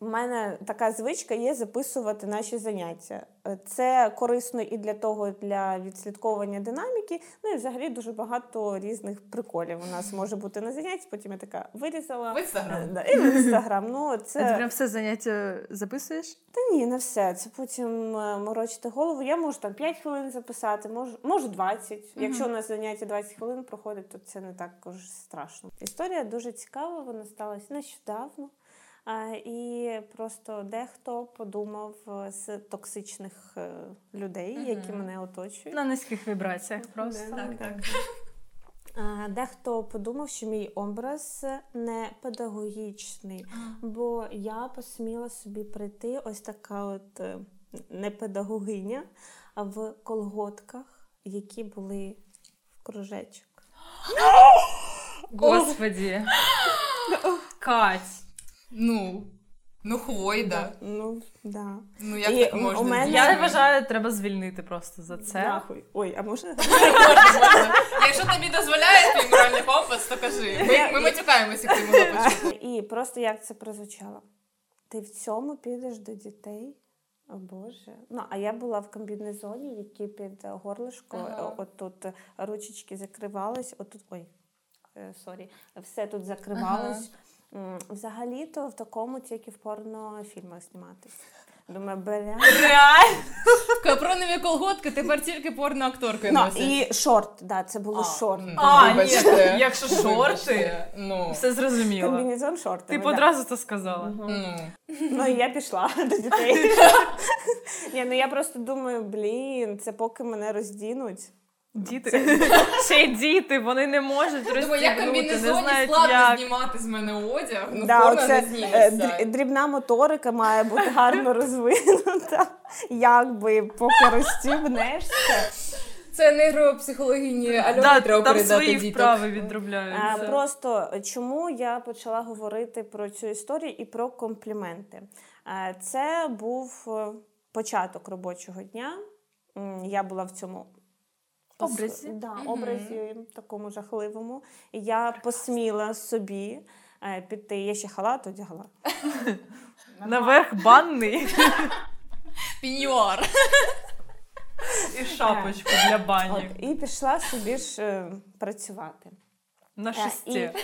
У мене така звичка є записувати наші заняття. Е, Це корисно і для того, для відслідковування динаміки. Ну і взагалі дуже багато різних приколів у нас може бути на занятті. Потім я така вирізала. В інстаграм. Е, Да, і в інстаграм. Ну, А ти це прям все заняття записуєш? та ні, не все. Це потім е, морочити голову. Я можу там 5 хвилин записати, можу, можу 20. Якщо у нас заняття 20 хвилин проходить, то це не так уж страшно. Історія дуже цікава, вона сталася нещодавно. І просто дехто подумав е, з токсичних е, людей, які мене оточують. На низьких вібраціях просто. Так, так. Дехто подумав, що мій образ не педагогічний, бо я посміла собі прийти ось така от е, непедагогиня в колготках, які були в кружечок. Господі. Кать. Ну, ну хвойда. Ну, да. Ну як І так у можна? мене-? Я вважаю, треба звільнити просто за це. Нахуй. Ой, а може? Можна, можна. Якщо тобі дозволяє твій моральний компас, то кажи. Ми, ми матюкаємося, як ти могла почути. І просто як це прозвучало? Ти в цьому підеш до дітей? О Боже. Ну, а я була в комбінезоні, який під горлишко, Ага. от тут ручечки закривались, отут, ой, е, sorry, все тут закривалось. Взагалі-то в такому тільки в порнофільмах зніматись. Думаю, бере. Реально? Капронові колготки тепер тільки порноакторки Ну, носять. і шорт, да, це були шорти. м, А, ні, вибачте. якщо шорти, Вибачте. Ну, все зрозуміло. Комбінезон шорти. Ти б одразу це сказала. ну. Ну, і я пішла до дітей. Ні, ну я просто думаю, блін, це поки мене роздінуть. Діти. Ще й діти, вони не можуть Думаю, як розстібнути, не комбінезоні складно як. знімати з мене одяг, ну Да, оце, не е, дрі- дрібна моторика має бути гарно розвинута. Якби поки розстібнешся. Це нейропсихологині Альони Да, треба там передати свої діток. вправи А, відробляються. Просто чому я почала говорити про цю історію і про компліменти? Це був е, початок робочого дня. Я була в цьому Образі? Да, Мгм. образі такому жахливому. І Я посміла собі е, піти. Я ще халат одягла. Наверх банний Піньюар. і шапочку для От, бані. і пішла собі ж е, працювати. На Е, і-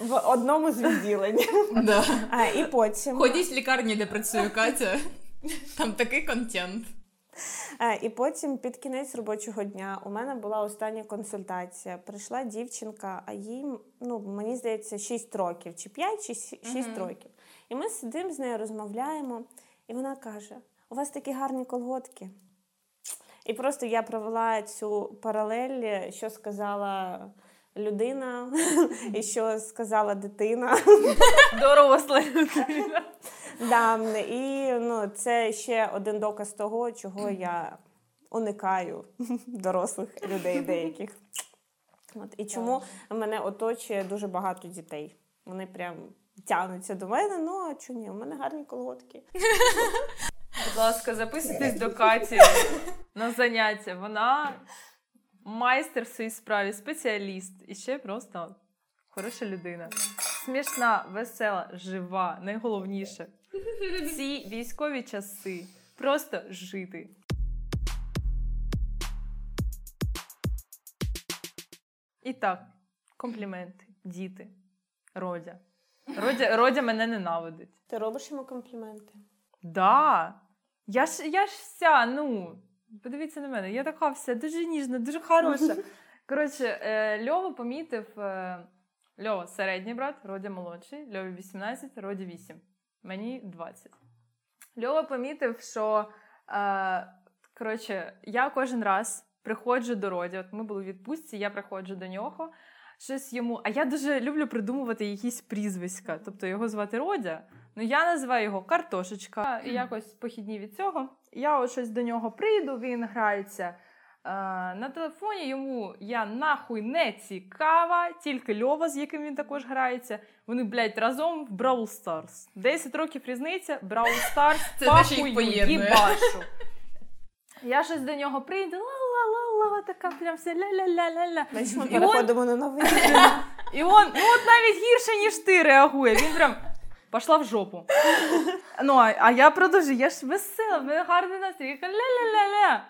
В одному з відділень. Да. А, і потім. Ходіть в лікарні, де працює Катя. Там такий контент. Е, І потім під кінець робочого дня у мене була остання консультація. Прийшла дівчинка, а їй, ну мені здається, 6 років, чи 5, чи 6 Мгм. років. І ми сидимо з нею, розмовляємо. І вона каже: у вас такі гарні колготки. І просто я провела цю паралель, що сказала людина, і що сказала дитина. Доросла людина. Да, і ну, це ще один доказ того, чого я уникаю дорослих людей деяких. От. І чому мене оточує дуже багато дітей. Вони прям тягнуться до мене, ну а чому ні? У мене гарні колготки. Будь ласка, записуйтесь до Каті на заняття. Вона майстер в своїй справі, спеціаліст і ще просто хороша людина. Смішна, весела, жива, найголовніше. Ці військові часи просто жити. І так, компліменти, діти, Родя. Родя, Родя мене ненавидить. Ти робиш йому компліменти? Да. Я ж, я ж вся, ну, подивіться на мене, я така вся дуже ніжна, дуже хороша. Коротше, е, Льова помітив. Е, Льова середній брат, Родя молодший, Льові 18, Роді 8. Мені 20. Льова помітив, що е, коротше, я кожен раз приходжу до Роді. От ми були в відпустці, я приходжу до нього, щось йому. А я дуже люблю придумувати якісь прізвиська. Тобто його звати Родя. Ну, я називаю його картошечка, і якось похідні від цього. Я от щось до нього прийду, він грається. Е, на телефоні йому я нахуй не цікава, тільки Льова, з яким він також грається. Вони, блядь, разом в Brawl Stars. 10 років різниця, Brawl Stars, пахую, поєднує. їбашу. Я щось до нього прийду, ла-ла-ла-ла, така прям все ля-ля-ля-ля-ля. Ми І переходимо на новий. І он, ну от навіть гірше, ніж ти реагує. Він прям пішла в жопу. Ну, а, а я продовжую, я ж весела, в мене гарний настрій. Я кажу, ля-ля-ля-ля.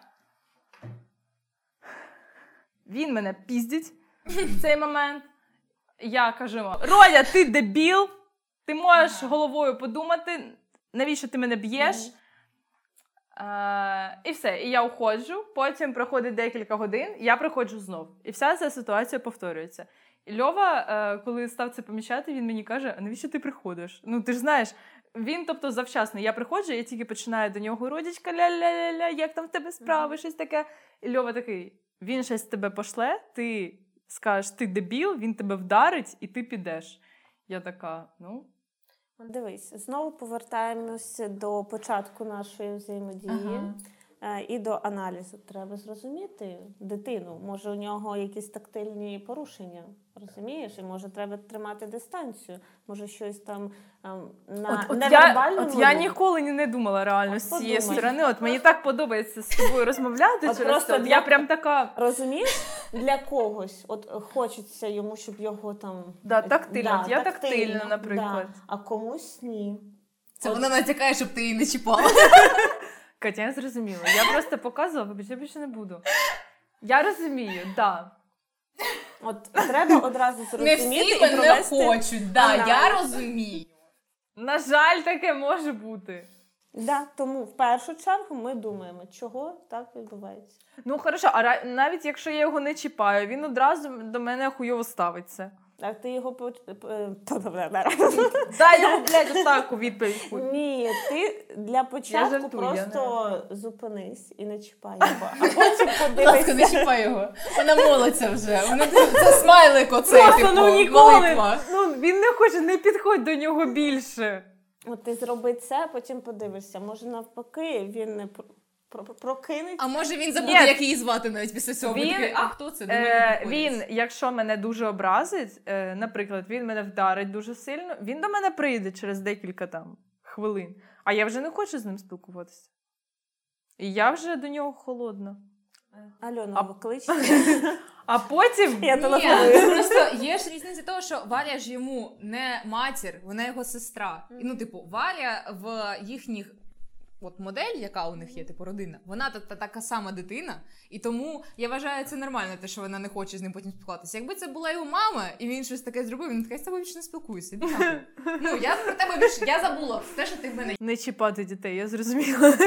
Він мене піздить в цей момент. Я кажу йому, Роля, ти дебіл, ти можеш головою подумати, навіщо ти мене б'єш? Е, і все, і я уходжу. Потім проходить декілька годин, я приходжу знов. І вся ця ситуація повторюється. Льова, е, коли став це помічати, він мені каже: а навіщо ти приходиш? Ну ти ж знаєш, він, тобто, завчасно. Я приходжу, я тільки починаю до нього родічка, ля-ля-ля-ля, як там в тебе справи, щось таке. І Льова такий: він щось тебе пошле, ти скажеш, ти дебіл, він тебе вдарить, і ти підеш. Я така, ну. Дивись, знову повертаємося до початку нашої взаємодії. Е, І до аналізу треба зрозуміти дитину. Може, у нього якісь тактильні порушення, розумієш? І може треба тримати дистанцію. Може, щось там ем, на От, от, я, от я ніколи не, думала реально От з цієї подумай. сторони. От мені так подобається з тобою розмовляти От через просто це. От для- Я прям така. Розумієш, для когось от хочеться йому, щоб його там Да, тактильно. От я тактильна, да. наприклад. А комусь ні. Це вона натякає, щоб ти її не чіпала. Катя, я зрозуміла. Я просто показувала, вибач, я більше не буду. Я розумію, да. От треба одразу Не зрозуміти всі і мене провести. хочуть. Да, я розумію. На жаль, таке може бути. Да, тому в першу чергу ми думаємо, чого так відбувається. Ну, хорошо, а ра- навіть якщо я його не чіпаю, він одразу до мене хуйово ставиться. А ти його по- е, Дай його, блядь, отак відповідь. Ні, ти для початку жартую, просто зупинись і не чіпай його. А потім Будь ласка, не чіпай його. Вона молиться вже. Вона це смайлик оцей, Просто, типу, ну ніколи. молитва. Ну, він не хоче, не підходь до нього більше. От ти зроби це, потім подивишся. Може навпаки, він не прокинеться. А може він забуде, Ні. як її звати навіть після цього. Він- Такий, а хто це? Е, він, якщо мене дуже образить, е, наприклад, він мене вдарить дуже сильно, він до мене прийде через декілька там хвилин, а я вже не хочу з ним спілкуватися. І я вже до нього холодна. Альона, А- виклич. А потім Я Ні, телефоную. просто є ж різниця того, що Валя ж йому не матір, вона його сестра. І, ну, типу, Валя в їхніх. От модель, яка у них є, типу родина, вона та, та така сама дитина, і тому я вважаю це нормально, те, що вона не хоче з ним потім спілкуватися. Якби це була його мама, і він щось таке зробив, він така, з тобою більше не спілкуюся. Ну я про тебе більше я забула те, що ти в мене не чіпати дітей, я зрозуміла.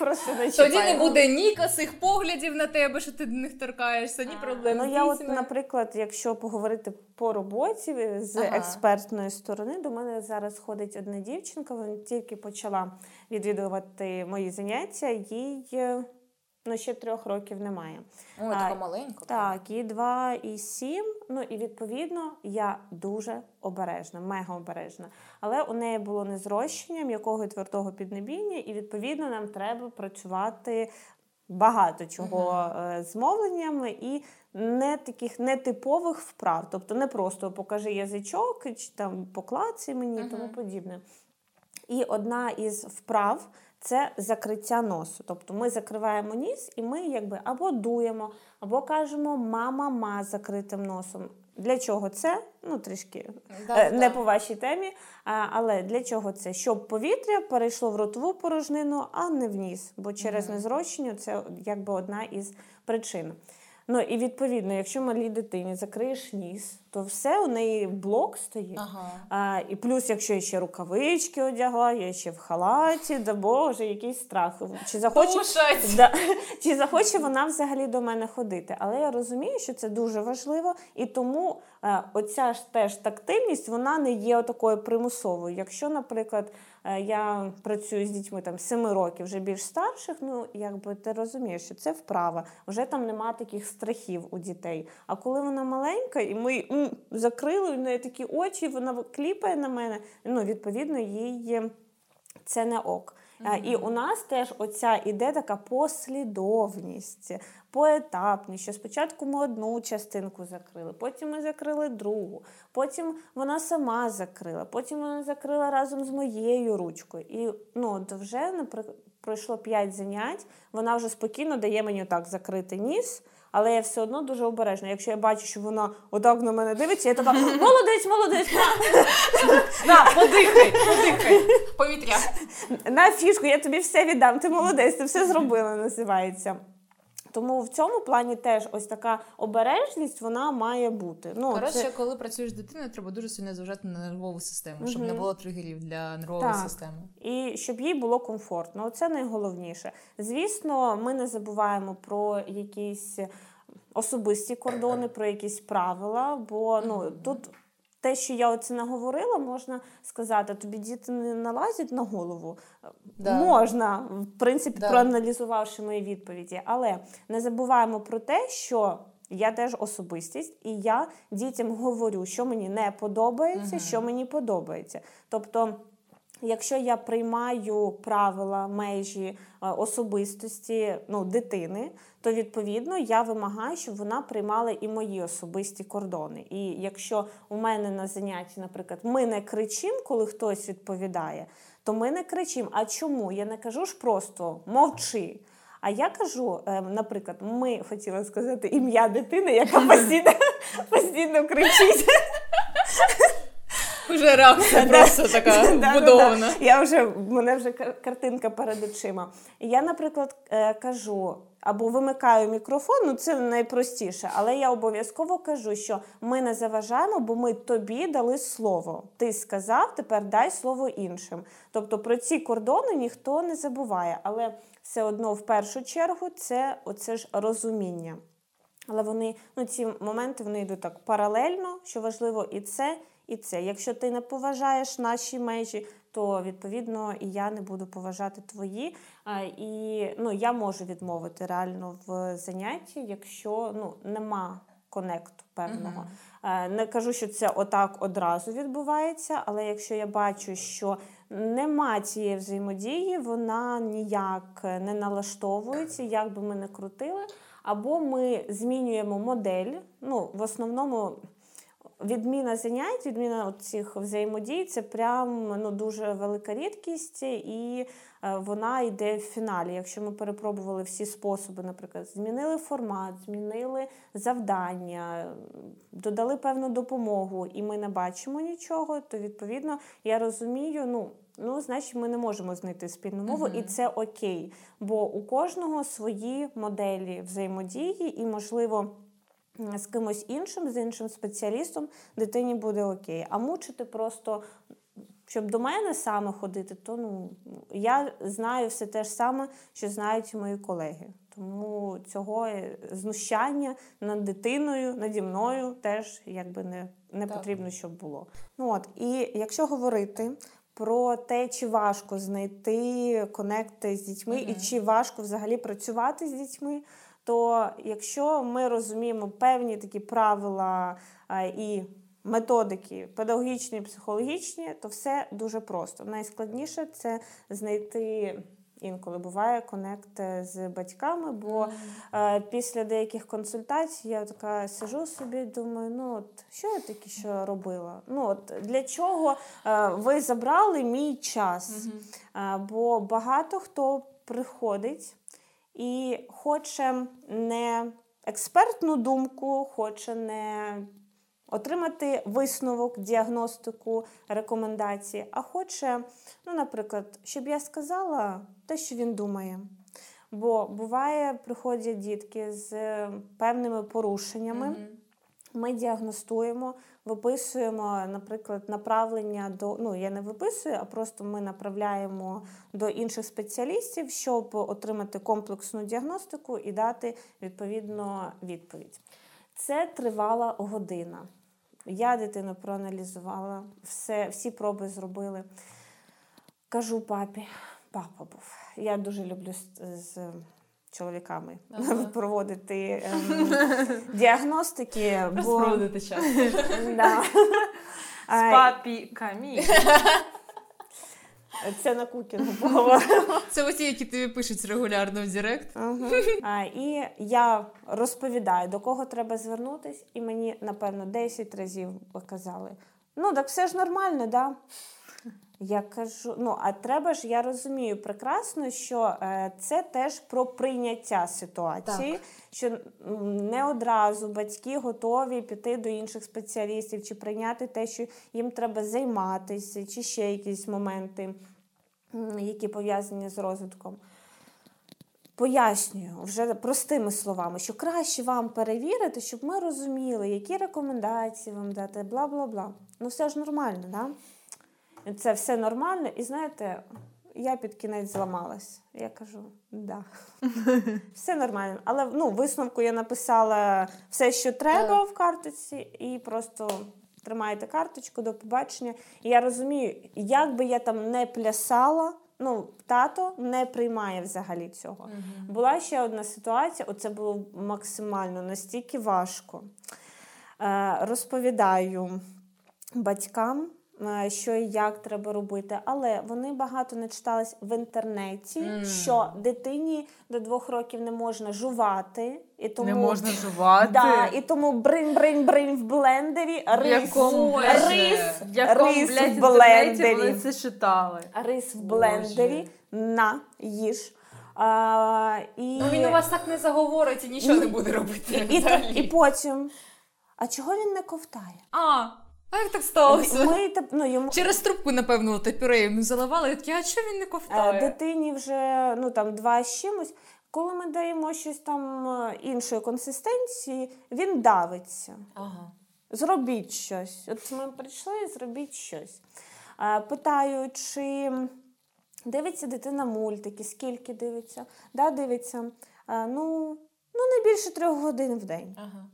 Просто не Тоді не буде ні косих поглядів на тебе, що ти до них торкаєшся, ні проблем. Ну я от, наприклад, якщо поговорити по роботі з Ага. експертної сторони, до мене зараз ходить одна дівчинка, вона тільки почала відвідувати мої заняття, їй е, ну, ще трьох років немає. О, така маленька. Так, їй 2 і 7. Ну і відповідно я дуже обережна, мега обережна. Але у неї було незрощення м'якого і твердого піднебіння, і відповідно нам треба працювати багато чого е, з мовленнями і не таких нетипових вправ. Тобто не просто покажи язичок, чи там поклацай мені і тому подібне. І одна із вправ це закриття носу. Тобто ми закриваємо ніс і ми якби або дуємо, або кажемо мама-ма з закритим носом. Для чого це? Ну, трішки Да, не да. по вашій темі. Але для чого це? Щоб повітря перейшло в ротову порожнину, а не в ніс. Бо через Мгм. незрощення це якби одна із причин. Ну і відповідно, якщо малій дитині закриєш ніс, то все у неї блок стоїть. Ага. А, і плюс, якщо я ще рукавички одягла, я ще в халаті, да боже, якийсь страх. Чи захоче, да, чи захоче вона взагалі до мене ходити? Але я розумію, що це дуже важливо, і тому оця ж теж тактильність вона не є такою примусовою. Якщо, наприклад, е, я працюю з дітьми там 7 років, вже більш старших, ну якби ти розумієш, що це вправа, вже там нема таких страхів у дітей. А коли вона маленька, і ми м, закрили, у неї такі очі, вона кліпає на мене. Ну, відповідно, їй е, це не ок. А, І у нас теж оця іде така послідовність, поетапність, що спочатку ми одну частинку закрили, потім ми закрили другу, потім вона сама закрила, потім вона закрила разом з моєю ручкою. І ну, вже, наприклад, пройшло 5 занять, вона вже спокійно дає мені так закрити ніс. Але я все одно дуже обережна. Якщо я бачу, що вона отак на мене дивиться, я така молодець, молодець, На, подихай, подихай. Повітря. на фішку, я тобі все віддам. Ти молодець, ти все зробила, називається. Тому в цьому плані теж ось така обережність вона має бути. Ну, Коротше, це... коли працюєш з дитиною, треба дуже сильно зважати на нервову систему, щоб не було тригерів для нервової Так. системи. І щоб їй було комфортно. Це найголовніше. Звісно, ми не забуваємо про якісь особисті кордони, про якісь правила, бо ну, тут. Те, що я оце наговорила, можна сказати, тобі діти не налазять на голову. Да. Можна, в принципі, Да. проаналізувавши мої відповіді. Але не забуваємо про те, що я теж особистість, і я дітям говорю, що мені не подобається, Мгм. що мені подобається. Тобто. Якщо я приймаю правила межі е, особистості ну, дитини, то відповідно я вимагаю, щоб вона приймала і мої особисті кордони. І якщо у мене на занятті, наприклад, ми не кричимо, коли хтось відповідає, то ми не кричимо. А чому? Я не кажу ж просто мовчи. А я кажу, е, наприклад, ми хотіла сказати ім'я дитини, яка постійно, постійно кричить. Уже реакція просто така вбудована. Я вже мене вже картинка перед очима. Я, наприклад, е, кажу або вимикаю мікрофон, ну це найпростіше, але я обов'язково кажу, що ми не заважаємо, бо ми тобі дали слово. Ти сказав, тепер дай слово іншим. Тобто про ці кордони ніхто не забуває, але все одно в першу чергу це оце ж розуміння. Але вони, ну ці моменти вони йдуть так паралельно, що важливо і це, і це. Якщо ти не поважаєш наші межі, то відповідно і я не буду поважати твої. А, і ну, я можу відмовити реально в занятті, якщо ну, нема конекту певного. Е, Не кажу, що це отак одразу відбувається, але якщо я бачу, що нема цієї взаємодії, вона ніяк не налаштовується, як би ми не крутили, або ми змінюємо модель. Ну, в основному відміна занять, відміна цих взаємодій це прям ну, дуже велика рідкість, і е, вона йде в фіналі. Якщо ми перепробували всі способи, наприклад, змінили формат, змінили завдання, додали певну допомогу, і ми не бачимо нічого, то відповідно я розумію, ну. Ну, значить, ми не можемо знайти спільну мову, Мгм. і це окей. Бо у кожного свої моделі взаємодії, і, можливо, з кимось іншим, з іншим спеціалістом, дитині буде окей. А мучити просто щоб до мене саме ходити, то ну я знаю все те ж саме, що знають мої колеги. Тому цього е, знущання над дитиною, наді мною теж якби не не потрібно, щоб було. Ну от і якщо говорити про те, чи важко знайти конекти з дітьми, mm-hmm. і чи важко взагалі працювати з дітьми, то якщо ми розуміємо певні такі правила і методики педагогічні, психологічні, то все дуже просто. Найскладніше це знайти. Інколи буває конект з батьками, бо е, після деяких консультацій я така сижу собі, думаю, ну от що я таке що робила? Ну от Для чого е, ви забрали мій час? Mm-hmm. Е, бо багато хто приходить і хоче не експертну думку, хоче не отримати висновок, діагностику, рекомендації, а хоче, ну, наприклад, щоб я сказала те, що він думає. Бо буває, приходять дітки з певними порушеннями. Mm-hmm. Ми діагностуємо, виписуємо, наприклад, направлення до ну я не виписую, а просто ми направляємо до інших спеціалістів, щоб отримати комплексну діагностику і дати відповідно відповідь. Це тривала година. Я дитину проаналізувала, все, всі проби зробили. Кажу папі, папа був. Я дуже люблю з, чоловіками ага. проводити ем, діагностики. Бо... Проводити час. Да. З папіками. Це на кукінгу поговоримо. Це оті, які тобі пишуть регулярно в Директ. Ага. І я розповідаю, до кого треба звернутися, і мені, напевно, 10 разів казали: ну, так все ж нормально, да? Я кажу, ну а треба ж, я розумію прекрасно, що е, це теж про прийняття ситуації, так. що не одразу батьки готові піти до інших спеціалістів чи прийняти те, що їм треба займатися, чи ще якісь моменти, які пов'язані з розвитком. Пояснюю вже простими словами, що краще вам перевірити, щоб ми розуміли, які рекомендації вам дати, бла бла бла. Ну все ж нормально, да? Це все нормально. І знаєте, я під кінець зламалась. Я кажу, да, все нормально. Але ну, висновку я написала все, що треба в карточці, і просто тримайте карточку до побачення. І я розумію, як би я там не плясала. Ну, тато не приймає взагалі цього. Uh-huh. Була ще одна ситуація, оце було максимально настільки важко. Е, Розповідаю батькам, що і як треба робити, але вони багато не читались в інтернеті, mm. що дитині до двох років не можна жувати. І тому, Не можна жувати. Да, І тому бринь-бринь-бринь в блендері, рис, якому, рис, якому, рис блядь, в блендері. Вони це читали. Рис в блендері на їж. А, і... Ну Він у вас так не заговорить і нічого і, не буде робити. І, і, і потім. А чого він не ковтає? А, а як так сталося? Ми, ну, йому... Через трубку, напевно, та пюрею заливали, такі, а чого він не ковтає? Е, дитині вже ну, там, два з чимось. Коли ми даємо щось там е, іншої консистенції, він давиться. Ага. Зробіть щось. От ми прийшли, зробіть щось. Е, питаю, чи дивиться дитина мультики, скільки дивиться? Да, Дивиться. Ну, ну, не більше трьох годин в день. Ага.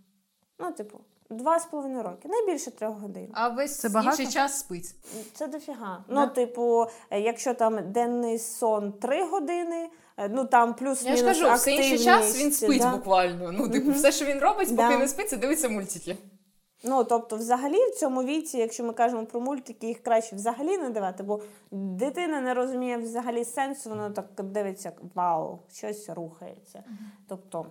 Ну, типу. Два з половиною роки, найбільше трьох годин. А весь це багато? інший час спить. Це дофіга. Да. Ну, типу, е, якщо там денний сон три години, е, ну там плюс-мінус Я ж кажу, все інший час він спить да? буквально. Ну, типу, все, що він робить, поки да. не спить, це дивиться мультики. Ну, тобто, взагалі, в цьому віці, якщо ми кажемо про мультики, їх краще взагалі не давати, бо дитина не розуміє взагалі сенсу, вона так дивиться, вау, щось рухається. Тобто.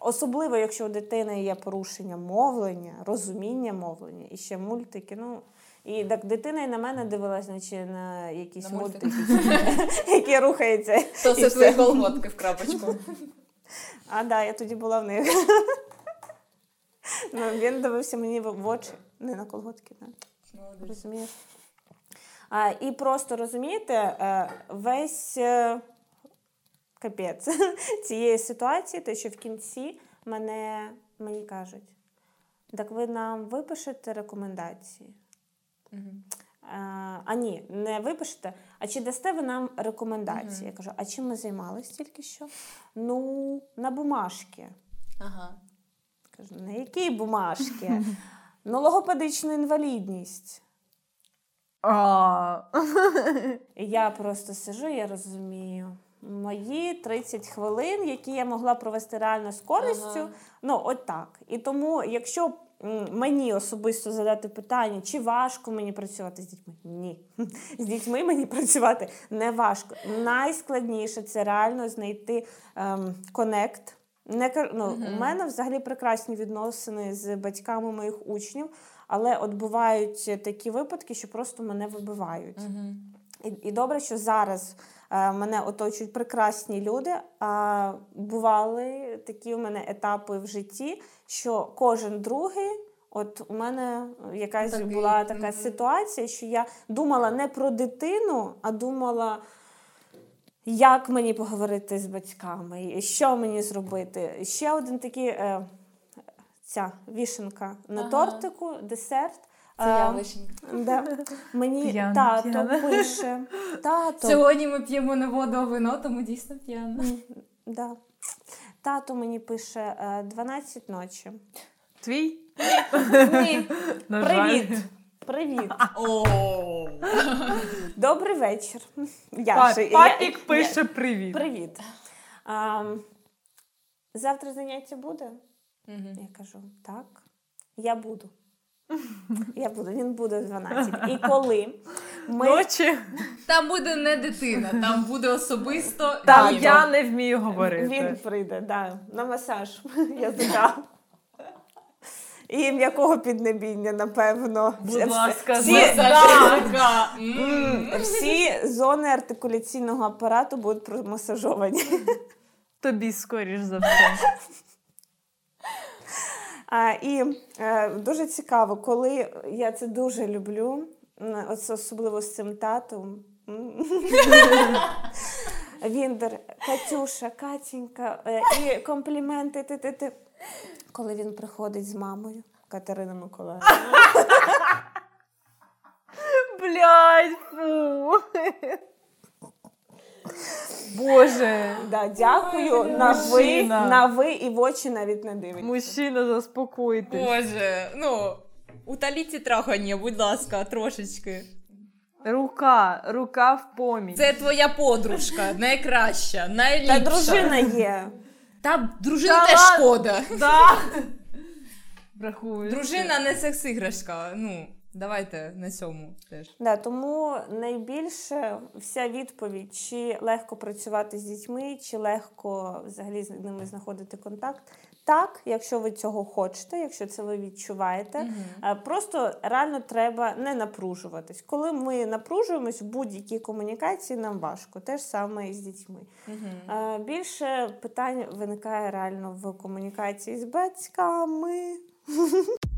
Особливо, якщо у дитини є порушення мовлення, розуміння мовлення і ще мультики. ну... І так дитина і на мене дивилась, наче на якісь на мультики, які рухаються. То це твої колготки в крапочку. А так, да, я тоді була в них. ну, Він дивився мені в очі, не на колготки. Да. Розумієш? А, І просто розумієте, е, весь е, капець цієї ситуації, те, що в кінці мене, мені кажуть, так ви нам випишете рекомендації. Угу. а ні, не випишете. А чи дасте ви нам рекомендації? Я кажу, а чим ми займалися тільки що? Ну, на бумажки. Ага. Кажу, на які бумажки? Ну, логопедичну інвалідність. Я просто сижу, я розумію. Мої 30 хвилин, які я могла провести реально з користю, Ага. ну от так. І тому, якщо мені особисто задати питання, чи важко мені працювати з дітьми? Ні. З дітьми мені працювати не важко. Найскладніше це реально знайти ем, конект. Не кар- ну, У мене взагалі прекрасні відносини з батьками моїх учнів, але от бувають такі випадки, що просто мене вибивають. І, і добре, що зараз мене оточують прекрасні люди. А бували такі у мене етапи в житті, що кожен другий. От у мене якась Такий, була така мгм. ситуація, що я думала не про дитину, а думала, як мені поговорити з батьками, що мені зробити. Ще один такий е, ця вішенка на Ага. тортику, десерт. Це Е, я вишенька. Да. Мені П'яна, тато п'яна. пише. Тато, Сьогодні ми п'ємо не воду, а вино, тому дійсно п'яно. да. тато мені пише е, 12 ночі. Твій? Ні. На жаль. Привіт. Привіт. Добрий вечір. Я ще- я- Папік я- пише привіт. Привіт. А, завтра заняття буде? Я кажу, так, я буду. Я буду, він буде 12. І коли ми Ночі. Там буде не дитина, там буде особисто. Там я не вмію говорити. Він прийде, да, на масаж язика. І м'якого піднебіння, напевно. Будь ласка, всі, да, всі зони артикуляційного апарату будуть промасажовані. Тобі скоріш за все. А, і е, дуже цікаво, коли я це дуже люблю, особливо з цим татом. Віндер, Катюша, Катінька, е, і компліменти. Ти, ти, ти. Коли він приходить з мамою, Катерина Миколаївна. Блядь, фу. Боже. Да, дякую на ви, Мужчина. на ви і в очі навіть не дивиться. Мужчина, заспокойтесь. Боже, ну, утоліть трахання, будь ласка, трошечки. Рука, рука в поміч. Це твоя подружка, найкраща, Та дружина є. Та дружина Та теж ладно. шкода. Да. Дружина не секс-іграшка. Ну, давайте на цьому теж. Да, тому найбільше вся відповідь, чи легко працювати з дітьми, чи легко взагалі з ними знаходити контакт. Так, якщо ви цього хочете, якщо це ви відчуваєте, Е, просто реально треба не напружуватись. Коли ми напружуємось в будь-якій комунікації, нам важко. Те ж саме і з дітьми. Е, Більше питань виникає реально в комунікації з батьками.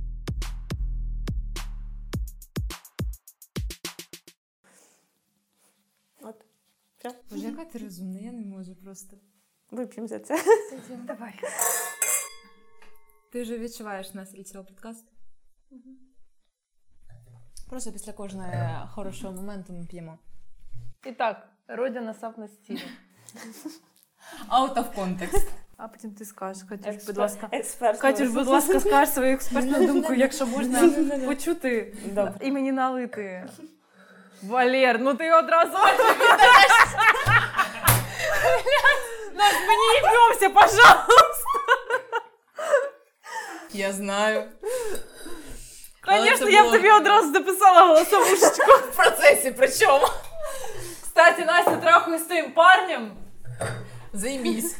Все. Боже, яка ти розумна, я не можу просто. Вип'ємо за це. Давай. Ти вже відчуваєш настрій цього подкасту? Просто після кожного хорошого моменту ми п'ємо. І так, Родя насав на стіл. Out of context. А потім ти скажеш, Катюш, будь ласка. Експерт. Катюш, будь ласка, скажи свою експертну думку, якщо можна почути і мені налити. Валер, ну ти одразу. Нас мені їбемося, пожалуйста. Я знаю. Але Звісно, це я б було- тобі одразу записала голосовушечку. В процесі, причому. Кстати, Настя трахує з тим парнем. Займісь.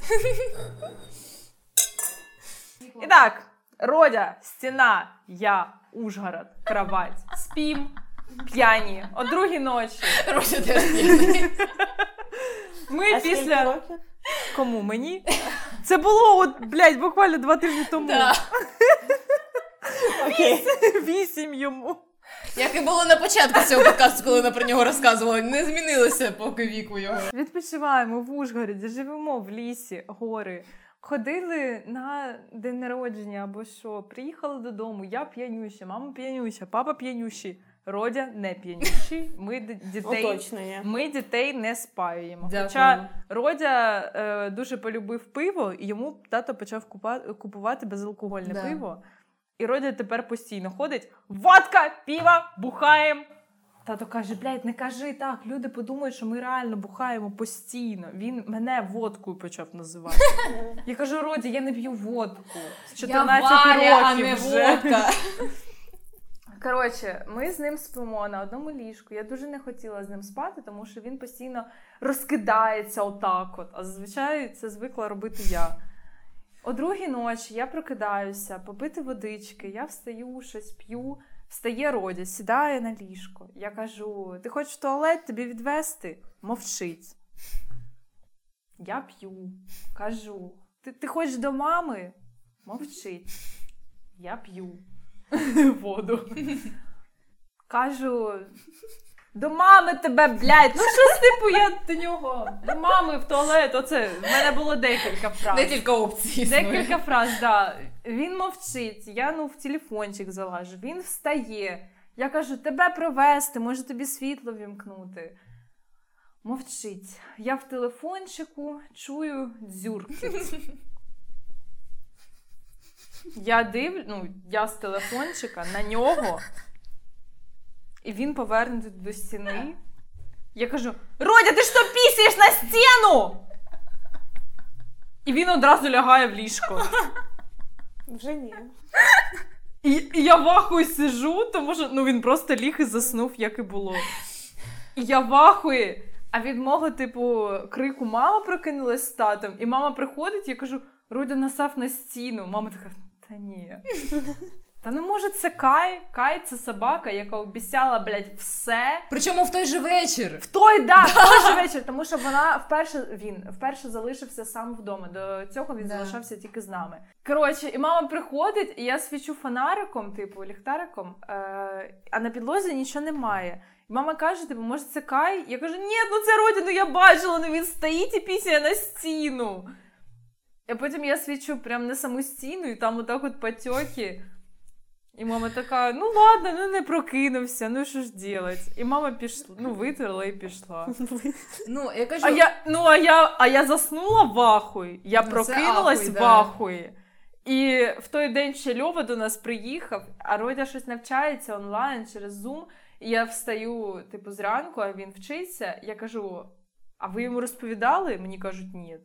І так, Родя, стіна, я, Ужгород, кровать, спім, п'яні, о другій ночі. Рося теж. Ми А після років? кому мені? Це було от, блядь, буквально два тижні тому. Да. Окей. Вісім йому. Як і було на початку цього подкасту, коли вона про нього розказувала, не змінилося поки віку його. Відпочиваємо в Ужгороді, живемо в лісі, гори. Ходили на день народження або що, приїхали додому, я п'янюща, мама п'янюща, папа п'янющий. Родя не п'яніший. Ми дітей, ми дітей не спаюємо. Дякую. Хоча Родя е, дуже полюбив пиво, і йому тато почав купа- купувати безалкогольне Да. пиво. І Родя тепер постійно ходить: водка, пиво, бухаємо. Тато каже: блядь, не кажи так. Люди подумають, що ми реально бухаємо постійно. Він мене водкою почав називати. Я кажу, Роді, я не п'ю водку. З 14 я Варя, а років не вже. водка. Коротше, ми з ним спимо на одному ліжку. Я дуже не хотіла з ним спати, тому що він постійно розкидається отак. От. А зазвичай це звикла робити я. О другій ночі я прокидаюся, попити водички, я встаю, щось п'ю. Встає Родя, сідає на ліжко. Я кажу: ти хочеш в туалет тобі відвести? Мовчить. Я п'ю. Кажу: ти, ти хочеш до мами? Мовчить. Я п'ю воду. Кажу. До мами тебе, блядь, ну щось типу я до нього. До мами в туалет. Оце в мене було декілька фраз. Декілька опцій. існує. Декілька фраз, да. Він мовчить, я ну в телефончик залажу, він встає. Я кажу, тебе провести, може тобі світло вімкнути. Мовчить. Я в телефончику чую дзюркіт. Я дивлю, ну, я з телефончика на нього, і він повернутий до стіни. Я кажу: Родя, ти що пісяєш на стіну? І він одразу лягає в ліжко. Вже ні. І, і я вахую сижу, тому що ну, він просто ліг і заснув, як і було. І я вахую, а від мого, типу, крику мама прокинулась з татом, і мама приходить, я кажу: Родя насав на стіну. Мама така, та ні. Та не може це Кай. Кай це собака, яка обіцяла, блядь, все. Причому в той же вечір. В той да, в той же вечір, тому що вона вперше він вперше залишився сам вдома. До цього він Да. залишався тільки з нами. Коротше, і мама приходить, і я свічу фонариком, типу ліхтариком, е- а на підлозі нічого немає. І мама каже: типу, може, це Кай? Я кажу, ні, ну це Родя, ну я бачила, ну він стоїть і пісяє на стіну. А потім я свічу прям на саму стіну, і там отак от потьоки. І мама така: ну ладно, ну не прокинувся, ну що ж делать? І мама пішла, ну витерла і пішла. Ну, я кажу, А я, ну, а я, а я заснула в ахуї, я Ну, прокинулась ахуй, в да. ахуї. І в той день ще Льова до нас приїхав, а Родя щось навчається онлайн через Zoom. І я встаю, типу, зранку, а він вчиться. Я кажу: а ви йому розповідали? Мені кажуть, ні.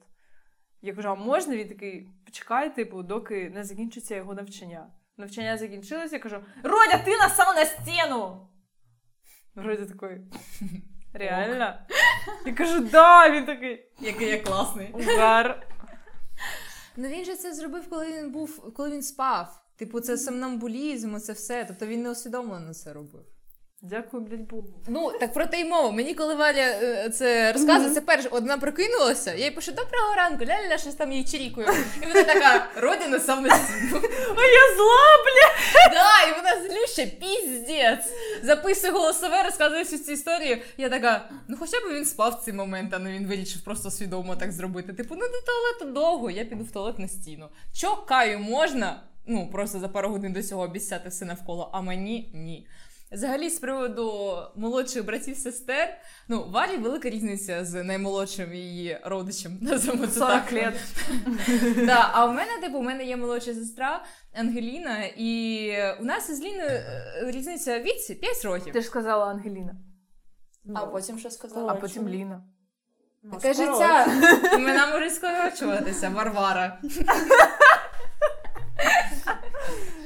Я кажу, а можна? Він такий, почекай, типу, доки не закінчиться його навчання. Навчання закінчилося, я кажу: Родя, ти насав на стіну! Родя такий. Реально? Я кажу, да, він такий. який я класний. Угар. Ну він же це зробив, коли він був, коли він спав. Типу, це сомнамбулізм, це все. Тобто він неусвідомлено це робив. Дякую, блядь, Богу. Ну, так про те й мова. Мені коли Валя е, це розказує, це перше, одна прокинулася, я їй пишу доброго ранку, ля-ля, щось там їй чирікую. І вона така, родина сам на. А я зла, блядь. Да, і вона злюща, піздець. Записує голосове, розказує всю цю історію. Я така, ну хоча б він спав в цей момент, а не він вирішив просто свідомо так зробити. Типу, ну до туалету довго, я піду в туалет на стіну. Чо каю можна? Ну, просто за пару годин до цього обіцяти все навколо, а мені ні. Взагалі, з приводу молодших братів сестер, ну, Варі велика різниця з наймолодшим її родичем. Називаємо це 40 так. лет. Да, а у мене, типу, у мене є молодша сестра Ангеліна, і у нас із Ліною е, різниця в віці 5 років. Ти ж сказала Ангеліна, А потім що сказала? а потім Ліна. Ну, Таке життя. Імена можуть скорочуватися, Варвара.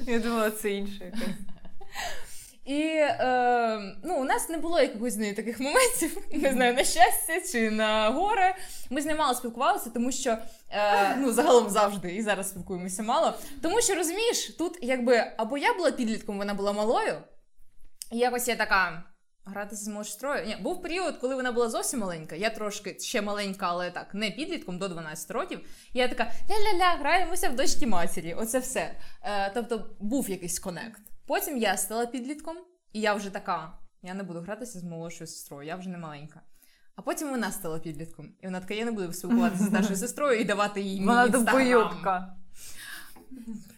Я думала, це інше якесь. І е, ну, у нас не було якихось з нею таких моментів, не знаю, на щастя чи на горе. Ми з нею мало спілкувалися, тому що е, ну, загалом завжди і зараз спілкуємося мало. Тому що розумієш, тут якби або я була підлітком, вона була малою, і якось я така. Гратися з молодшою. Ні, був період, коли вона була зовсім маленька. Я трошки ще маленька, але так, не підлітком до 12 років. Я така ля-ля-ля, граємося в дочки матері. Оце все. Е, тобто був якийсь конект. Потім я стала підлітком, і я вже така: я не буду гратися з молодшою сестрою, я вже не маленька. А потім вона стала підлітком. І вона така, я не буду спілкуватися з старшою сестрою і давати їй мій Вона довбойобка.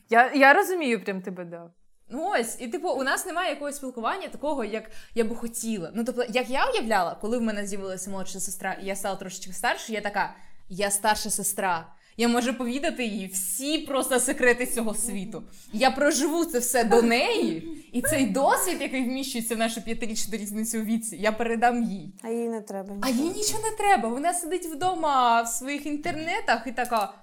Я, я розумію прям тебе, да. Ну ось, і типу, у нас немає якогось спілкування такого, як я би хотіла. Ну тобто, як я уявляла, коли в мене з'явилася молодша сестра, і я стала трошечки старше, я така, я старша сестра. Я можу повідати їй всі просто секрети цього світу. Я проживу це все до неї, і цей досвід, який вміщується в нашу п'ятирічну різницю у віці, я передам їй. А їй не треба. А їй нічого не треба. Вона сидить вдома в своїх інтернетах і така.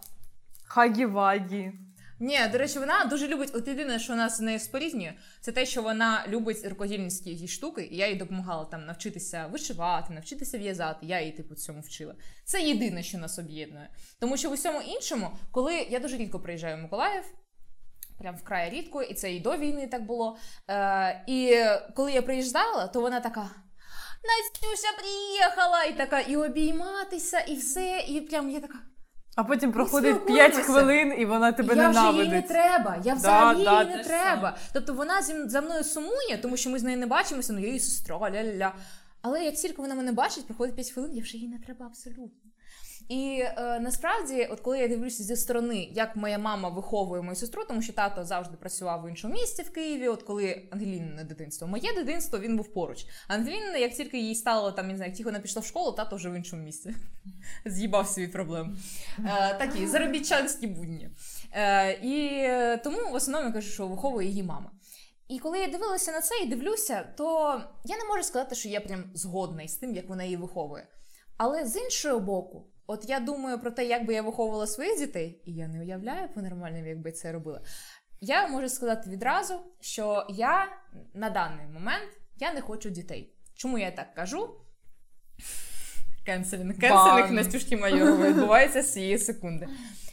Хагі-вагі. Ні, до речі, вона дуже любить. От єдине, що нас з нею спорізнює, це те, що вона любить рукодільницькі якісь штуки, і я їй допомагала там навчитися вишивати, навчитися в'язати. Я її, типу, цьому вчила. Це єдине, що нас об'єднує. Тому що в усьому іншому, коли я дуже рідко приїжджаю в Миколаїв. Прям вкрай рідко, і це і до війни так було. Е, І коли я приїжджала, то вона така: Настюша приїхала! І така, і обійматися, і все. І прям я така. А потім проходить спілкуємося. 5 хвилин, і вона тебе я вже їй не треба. Я взагалі да, їй не треба. Сам. Тобто вона за мною сумує, тому що ми з нею не бачимося, ну я її сестра, ля-ля-ля. Але як тільки вона мене бачить, проходить 5 хвилин, я вже їй не треба абсолютно. І е, насправді, от коли я дивлюся зі сторони, як моя мама виховує мою сестру, тому що тато завжди працював в іншому місці в Києві. От коли Ангелінине дитинство, моє дитинство він був поруч. Ангеліна, як тільки їй стало там, не знаю, тільки вона пішла в школу, тато вже в іншому місці. З'їбався від проблем. Е, такі заробітчанські будні. Е, і тому в основному я кажу, що виховує її мама. І коли я дивилася на це і дивлюся, то я не можу сказати, що я прям згодна із тим, як вона її виховує. Але з іншого боку, от я думаю про те, як би я виховувала своїх дітей, і я не уявляю по-нормальному, як би це робила. Я можу сказати відразу, що я на даний момент я не хочу дітей. Чому я так кажу? Кенселінг. Кенселінг. Настюшки Майорової відбувається з цієї секунди.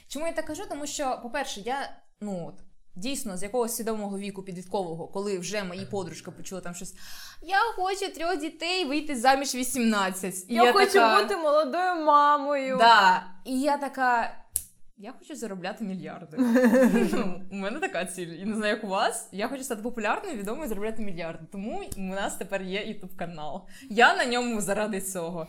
Чому я так кажу? Тому що, по-перше, я ну. Дійсно, з якогось свідомого віку підліткового, коли вже мої подружки почули там щось. Я хочу трьох дітей вийти заміж 18. І Я, хочу така, бути молодою мамою. Да. І я така. Я хочу заробляти мільярди. Ну, у мене така ціль. І не знаю, як у вас. Я хочу стати популярною, відомою, заробляти мільярди. Тому у нас тепер є ютуб канал. Я на ньому заради цього.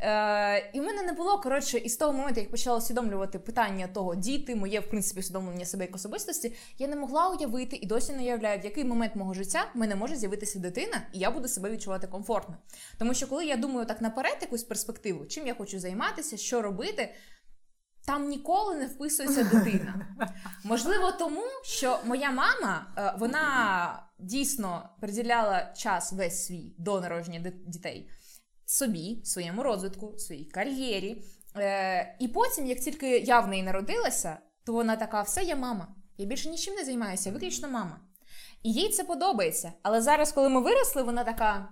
Е, і в мене не було коротше, і з того моменту, як почала усвідомлювати питання того, діти, моє в принципі усвідомлення себе як особистості, я не могла уявити і досі не уявляю, в який момент мого життя в мене може з'явитися дитина, і я буду себе відчувати комфортно. Тому що коли я думаю так наперед, якусь перспективу, чим я хочу займатися, що робити. Там ніколи не вписується дитина. Можливо, тому що моя мама е, вона дійсно приділяла час весь свій до народження дітей собі, своєму розвитку, своїй кар'єрі. Е, І потім, як тільки я в неї народилася, то вона така: все, я мама. Я більше нічим не займаюся, виключно мама. І їй це подобається. Але зараз, коли ми виросли, вона така.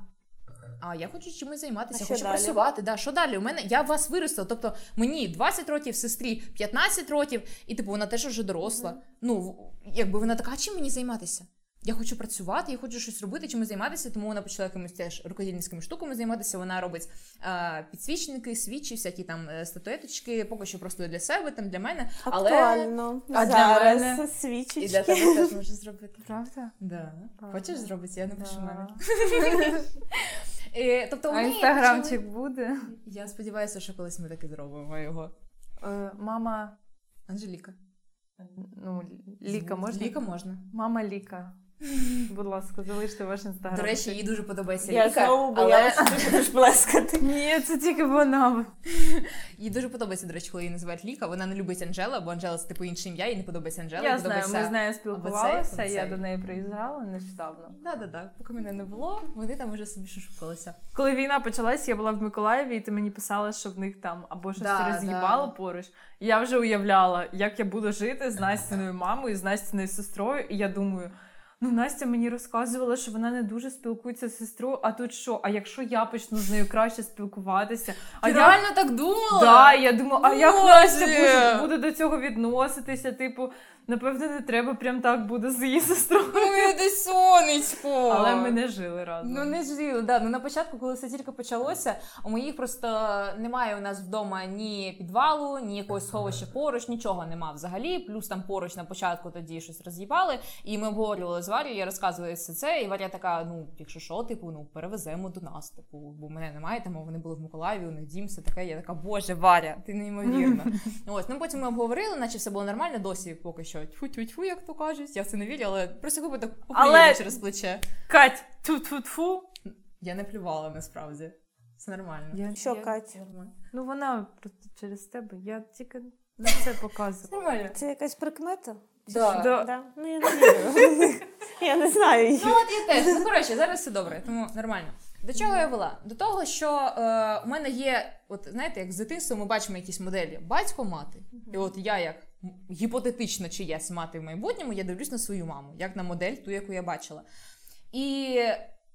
А я хочу чимось займатися, А хочу далі? працювати. Да, що далі? У мене я вас виростила. Тобто мені 20 років, сестрі 15 років, і типу вона теж вже доросла. Ну, якби вона така, а чим мені займатися? Я хочу працювати, я хочу щось робити, чимось займатися, тому вона почала якимись теж рукодільницькими штуками займатися. Вона робить е, підсвічники, свічі, всякі там е, статуеточки, поки що просто для себе, там для мене. Але Актуально. А для мене? свічечки. і для тебе теж можу зробити. Правда? Да. Ага. Хочеш зробити? Я напишу Да. мене. Е, Тобто А інстаграмчик почали- буде? Я сподіваюся, що колись ми таки зробимо його. Е, Мама, Анжеліка. ну, Ліка можна? Ліка можна. Мама Ліка. Будь ласка, залиште ваш інстаграм. До речі, їй дуже подобається Я Ліка. знову але... що ти будеш плескати. Ні, це тільки вона. Їй дуже подобається, до речі, коли її називають Ліка. Вона не любить Анжела, бо Анжела це типу інше ім'я, їй не подобається Анжела. Я знаю, подобається... ми з нею спілкувалися, я до неї приїжджала нещодавно. Да, да, да. Поки мене не було, вони там уже собі шукалися. Коли війна почалась, я була в Миколаєві, і ти мені писала, що в них там або щось Да, роз'їбало да. поруч. Я вже уявляла, як я буду жити з Настіною мамою, з Настіною сестрою. І я думаю. Ну, Настя мені розказувала, що вона не дуже спілкується з сестрою. А тут що? А якщо я почну з нею краще спілкуватися? А Ти я реально так думала? Да, я думаю, а як Боже! Настя буде, буде до цього відноситися? Типу, напевно, не треба прям так буде з її сестрою. Моє ти сонечко! Але ми не жили разом. Ну не жили, да. Ну на початку, коли все тільки почалося, у моїх просто немає у нас вдома ні підвалу, ні якогось сховища поруч, нічого нема взагалі. Плюс там поруч на початку тоді щось роз'їбали, і ми обговорювали з Варією, я розказую все це, і Варя така: ну, якщо що, типу, ну перевеземо до нас. Типу, бо мене немає, тому вони були в Миколаєві, у них дім, все таке. Я така, боже, Варя, ти неймовірна. Ось, ну потім ми обговорили, наче все було нормально, досі поки що тьфу-тьфу-тьфу, як то кажуть. Я в це не вірю, але просто випадок Але- поприємно через плече. Кать, ту-ту-тфу. Я не плювала насправді. Це нормально. Я- Що, я- Кать? Нормально. Ну вона просто через тебе. Я тільки на це показую. Нормально. Це якась прикмета? Да. Да. Да? Ну я не вірю. Я не знаю її. Ну, от я теж. Ну, коротше, зараз все добре, тому нормально. До чого я вела? До того, що е, у мене є, от знаєте, як з дитинства ми бачимо якісь моделі батько, мати. І от я, як гіпотетично чиясь мати в майбутньому, я дивлюсь на свою маму, як на модель, ту, яку я бачила. І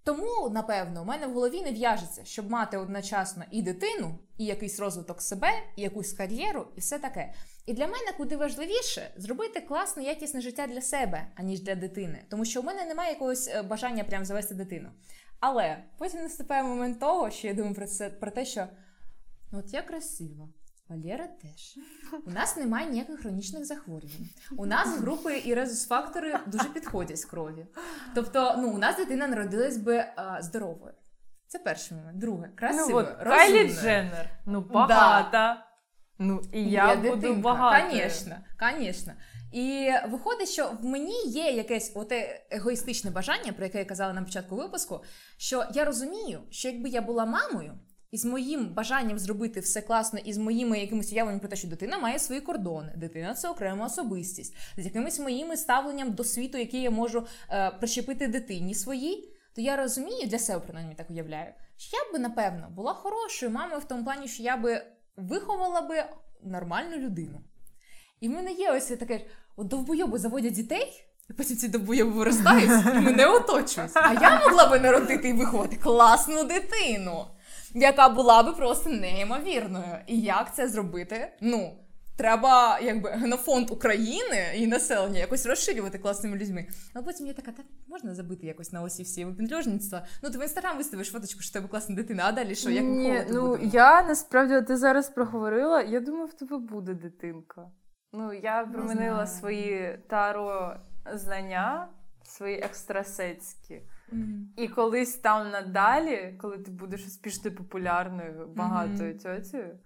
тому, напевно, у мене в голові не в'яжеться, щоб мати одночасно і дитину, і якийсь розвиток себе, і якусь кар'єру, і все таке. І для мене куди важливіше зробити класне, якісне життя для себе, аніж для дитини. Тому що у мене немає якогось е, бажання прям завести дитину. Але потім наступає момент того, що я думаю про це про те, що ну от я красива. Валера теж. У нас немає ніяких хронічних захворювань. У нас групи і резус-фактори дуже підходять з крові. Тобто, ну, у нас дитина народилась би а, здоровою. Це перший момент. Друге, Ну красивою, от Кайлі. Дженнер. Ну багата. Ну і я Є буду дитинка. багатою. Звісно, звісно. І виходить, що в мені є якесь оте егоїстичне бажання, про яке я казала на початку випуску, що я розумію, що якби я була мамою, і з моїм бажанням зробити все класно, і з моїми якимось уявленням про те, що дитина має свої кордони, дитина це окрема особистість, з якимось моїми ставленням до світу, який я можу е, прищепити дитині своїй, то я розумію для себе, принаймні так уявляю, що я би напевно була хорошою мамою в тому плані, що я би виховала би нормальну людину. І в мене є ось таке, от довбойоби заводять дітей, і потім ці довбойоби виростають і мене оточують. А я могла би народити і виховати класну дитину, яка була би просто неймовірною. І як це зробити? Ну, треба якби генофонд України і населення якось розширювати класними людьми. Але потім я така, так можна забити якось на осі всі випендрежництва. Ну, ти в інстаграм виставиш фоточку, що в тебе класна дитина, а далі що? Як Ні, ну я насправді ти зараз проговорила. Я думаю, в тебе буде дитинка. Ну я примінила свої таро знання, свої екстрасетські. І колись там надалі, коли ти будеш успішно популярною, багатою Мгм. тьотею,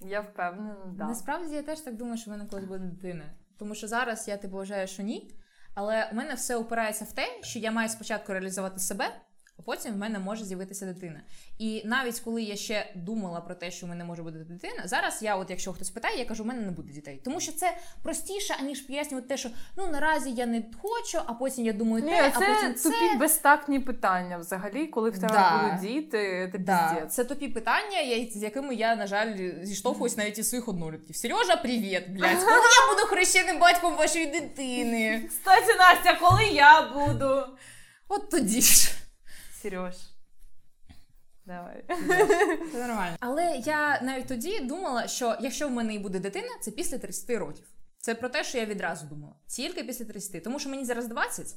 я впевнена, да. Насправді я теж так думаю, що в мене колись буде дитина. Тому що зараз я типу вважаю, що ні. Але у мене все опирається в те, що я маю спочатку реалізувати себе, а потім в мене може з'явитися дитина. І навіть коли я ще думала про те, що в мене може бути дитина, зараз я, от якщо хтось питає, я кажу, у мене не буде дітей. Тому що це простіше, аніж пояснювати те, що ну наразі я не хочу, а потім я думаю Ні, те, а це потім це. тупі безтактні питання взагалі, коли в тебе Да. будуть діти, це Да, піздець. це тупі питання, я- з якими я, на жаль, зіштовхуюсь навіть із своїх однолітків. Сережа, привіт, блядь. Коли я буду хрещеним батьком вашої дитини? Кстати, Настя, коли я буду? От тоді ж. Сереж. Давай. Це нормально. Але я навіть тоді думала, що якщо в мене і буде дитина, це після 30 років. Це про те, що я відразу думала. Тільки після 30. Тому що мені зараз 20.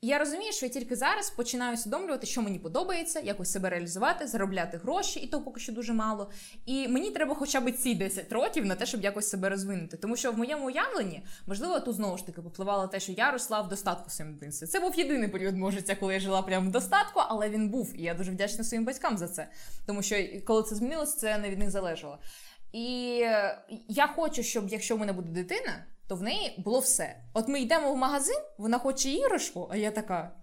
І я розумію, що я тільки зараз починаю усвідомлювати, що мені подобається, якось себе реалізувати, заробляти гроші, і то поки що дуже мало. І мені треба хоча б ці 10 років на те, щоб якось себе розвинути. Тому що в моєму уявленні, можливо, тут знову ж таки попливало те, що я росла в достатку в своєму дитинстві. Це був єдиний період мого життя, коли я жила прямо в достатку, але він був. І я дуже вдячна своїм батькам за це. Тому що коли це змінилося, це не від них залежало. І я хочу, щоб якщо в мене буде дитина, то в неї було все. От ми йдемо в магазин, вона хоче іграшку, а я така.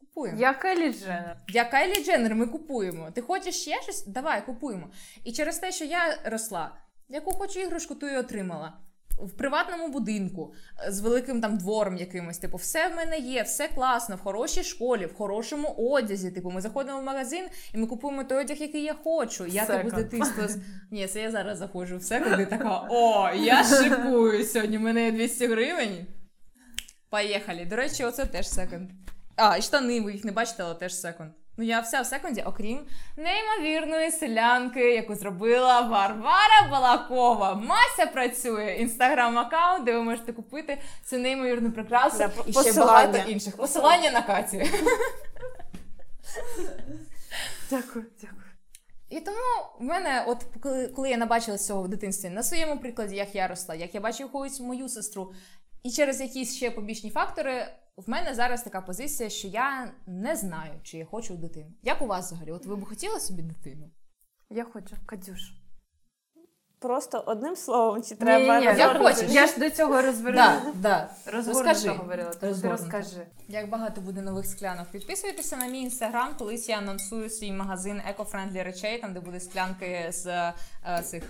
Купуємо. Я Кайлі Дженнер. Я Кайлі Дженнер, ми купуємо. Ти хочеш ще щось? Давай, купуємо. І через те, що я росла, яку хочу іграшку, ту і отримала. В приватному будинку е, з великим там двором якимось. Типу, все в мене є, все класно, в хорошій школі, в хорошому одязі. Типу, ми заходимо в магазин і ми купуємо той одяг, який я хочу. Я типу з дитинства. з- Ні, це я зараз заходжу в секунд і така: о, я шикую сьогодні. в мене є 200 гривень. Поїхали. До речі, оце теж секонд. А, і штани, ви їх не бачите, але теж секонд. Ну, я вся в секунді, окрім неймовірної селянки, яку зробила Варвара Балакова. Мася працює інстаграм-аккаунт, де ви можете купити цю неймовірну прикрасу Да, і ще багато інших. Посилання на Катю. Дякую, дякую. І тому в мене, от коли, я набачила цього в дитинстві, на своєму прикладі, як я росла, як я бачу якусь мою сестру, і через якісь ще побічні фактори, в мене зараз така позиція, що я не знаю, чи я хочу дитину. Як у вас взагалі? От ви б хотіли собі дитину? Я хочу, Катюш. Просто одним словом, чи треба Ні-ні-ні, розгорнути? хочеш. Я ж до цього розверну. Да, да. Розгорнуто Розкажи. говорила. Ти Розгорнуто. розкажи. Як багато буде нових склянок. Підписуйтеся на мій інстаграм, колись я анонсую свій магазин еко-friendly речей, там де буде склянки з е, цих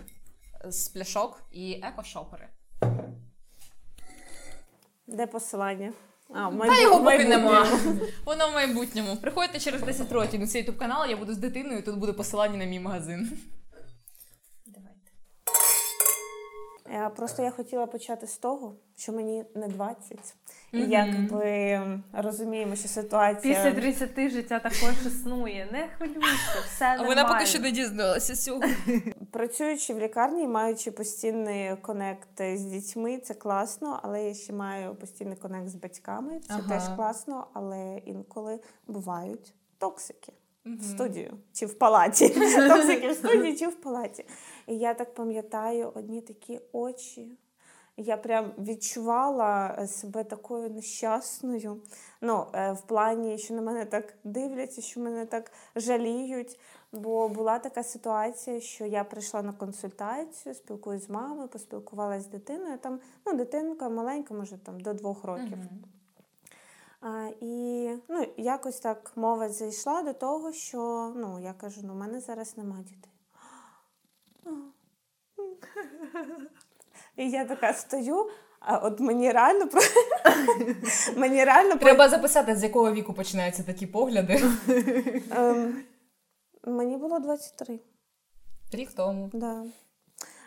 з пляшок і еко-шопери. Де посилання? А, в Та його поки нема. Воно в майбутньому. Приходьте через 10 років на цей ютуб канал, я буду з дитиною, тут буде посилання на мій магазин. Давайте. Е, Просто я хотіла почати з того, що мені не 20. І Мгм. якби розуміємо, що ситуація. Після 30 життя також існує. Не хвилюйся, все нормально. не дізналася цього. Працюючи в лікарні, маючи постійний конект з дітьми, це класно, але я ще маю постійний конект з батьками. Це Ага. теж класно, але інколи бувають токсики в студію чи в палаті. Токсики в студії чи в палаті. І я так пам'ятаю одні такі очі. Я прям відчувала е, себе такою нещасною. Ну, е, в плані, що на мене так дивляться, що мене так жаліють. Бо була така ситуація, що я прийшла на консультацію, спілкуюсь з мамою, поспілкувалася з дитиною. Там ну, дитинка маленька, може там до двох років. А, і ну, якось так мова зайшла до того, що ну, я кажу: ну, у мене зараз нема дітей. І я така стою, а от мені реально мені реально Треба записати, з якого віку починаються такі погляди. Мені було 23. Рік тому. Да.